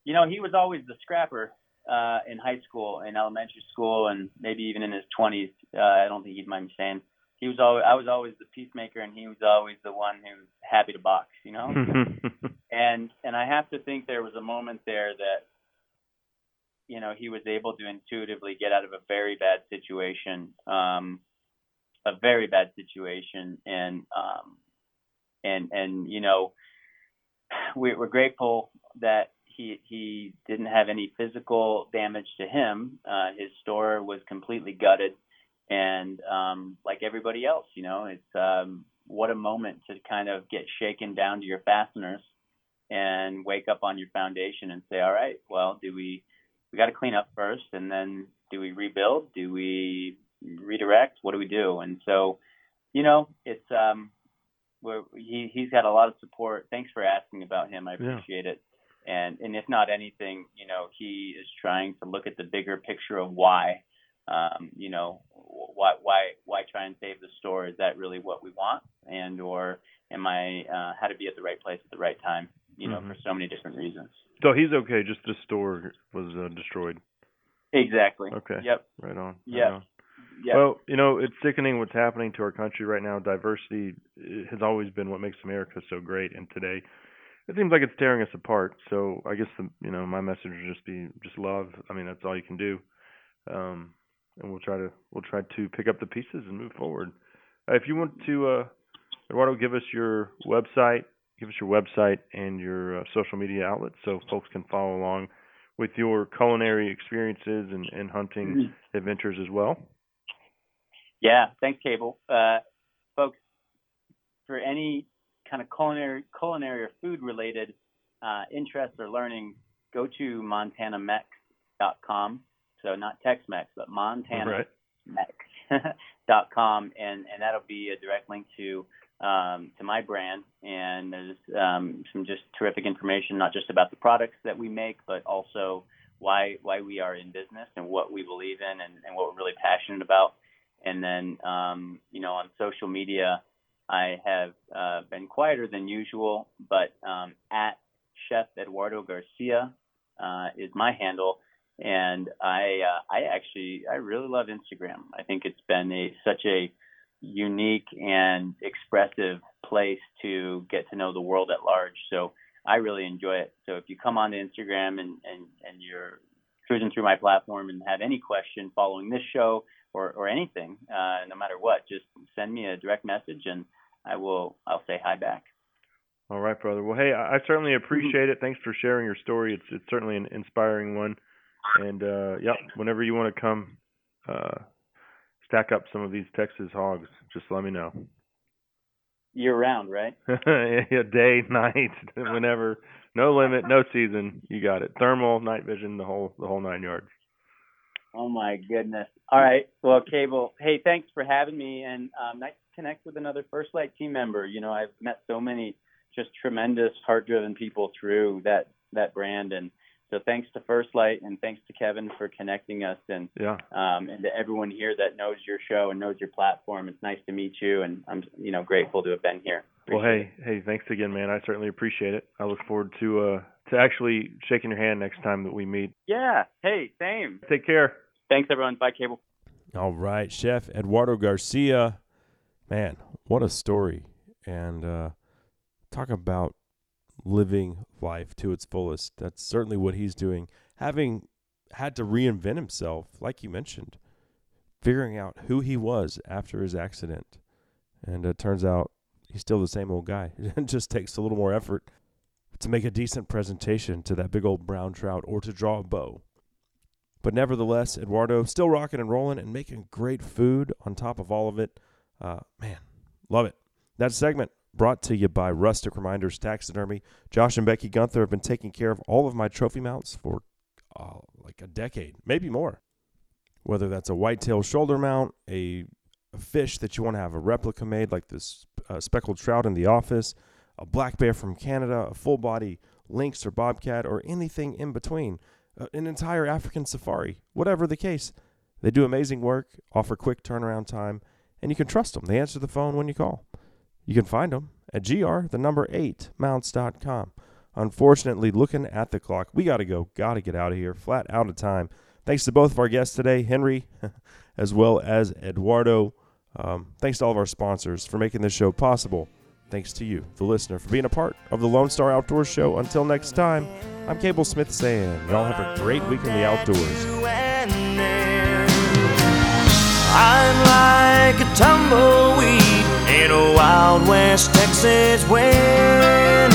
you know he was always the scrapper uh, in high school, in elementary school, and maybe even in his twenties. Uh, I don't think he'd mind me saying he was always I was always the peacemaker, and he was always the one who was happy to box. You know, and and I have to think there was a moment there that you know he was able to intuitively get out of a very bad situation um a very bad situation. And um and and you know we, we're grateful that he he didn't have any physical damage to him. Uh his store was completely gutted. And um like everybody else you know it's um what a moment to kind of get shaken down to your fasteners and wake up on your foundation and say all right well do we we got to clean up first and then do we rebuild? Do we redirect? What do we do? And so you know it's um we're, he he's got a lot of support. Thanks for asking about him. I Yeah. appreciate it. And and if not anything you know he is trying to look at the bigger picture of why um you know why why why try and save the store? Is that really what we want? And or am i uh how to be at the right place at the right time you know Mhm. for so many different reasons So he's okay. Just the store was uh, destroyed. exactly Okay. yep Right on. Right Yep. Well, you know, it's sickening what's happening to our country right now. Diversity uh, has always been what makes America so great, and today it seems like it's tearing us apart. So I guess the you know my message would just be just love. I mean, that's all you can do, um, and we'll try to we'll try to pick up the pieces and move forward. Uh, if you want to, uh, Eduardo, give us your website, give us your website and your uh, social media outlets so folks can follow along with your culinary experiences and, and hunting adventures as well. Yeah, thanks, Cable. Uh, folks, for any kind of culinary, culinary or food related uh, interest or learning, go to montanamex.com. So not Tex-Mex, but Right. montanamex.com, and and that'll be a direct link to um, to my brand. And there's um, some just terrific information, not just about the products that we make, but also why why we are in business and what we believe in and, and what we're really passionate about. And then, um, you know, on social media, I have uh, been quieter than usual, but um, at Chef Eduardo Garcia uh, is my handle, and I uh, I actually I really love Instagram. I think it's been a such a unique and expressive place to get to know the world at large. So I really enjoy it. So if you come on to Instagram and and and you're cruising through my platform and have any question following this show or or anything, uh, no matter what, just send me a direct message and I will I'll say hi back. All right, brother. Well, hey, I, I certainly appreciate it. Thanks for sharing your story. It's it's certainly an inspiring one. And uh, yep, whenever you want to come uh, stack up some of these Texas hogs, just let me know. Year round, right? yeah, day, night, whenever. No limit, no season. You got it. Thermal, night vision, the whole the whole nine yards. Oh my goodness. All right. Well, Cable. Hey, thanks for having me, and um, nice to connect with another First Lite team member. You know, I've met so many just tremendous, heart-driven people through that that brand, and so thanks to First Lite and thanks to Kevin for connecting us and yeah. um, and to everyone here that knows your show and knows your platform. It's nice to meet you and I'm you know grateful to have been here. Appreciate well, hey, hey, thanks again, man. I certainly appreciate it. I look forward to uh to actually shaking your hand next time that we meet. Yeah. Hey, same. Take care. Thanks everyone. Bye, Cable. All right, Chef Eduardo Garcia. Man, what a story. And uh talk about living life to its fullest. That's certainly what he's doing. Having had to reinvent himself, like you mentioned, figuring out who he was after his accident. And it turns out he's still the same old guy. It just takes a little more effort to make a decent presentation to that big old brown trout or to draw a bow. But nevertheless, Eduardo still rocking and rolling and making great food on top of all of it. Uh, man, love it. That segment brought to you by Rustic Reminders Taxidermy. Josh and Becky Gunther have been taking care of all of my trophy mounts for uh, like a decade, maybe more. Whether that's a whitetail shoulder mount, a, a fish that you want to have a replica made, like this uh, speckled trout in the office, a black bear from Canada, a full body lynx or bobcat, or anything in between, uh, an entire African safari, whatever the case. They do amazing work, offer quick turnaround time, and you can trust them. They answer the phone when you call. You can find them at gr, the number 8, mounts.com. Unfortunately, looking at the clock, we got to go. Got to get out of here. Flat out of time. Thanks to both of our guests today, Henry, as well as Eduardo. Um, thanks to all of our sponsors for making this show possible. Thanks to you, the listener, for being a part of the Lone Star Outdoors Show. Until next time, I'm Cable Smith saying, y'all have a great week in the outdoors. I'm like a tumbleweed in a wild West Texas wind.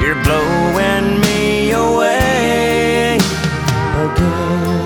You're blowing me away again.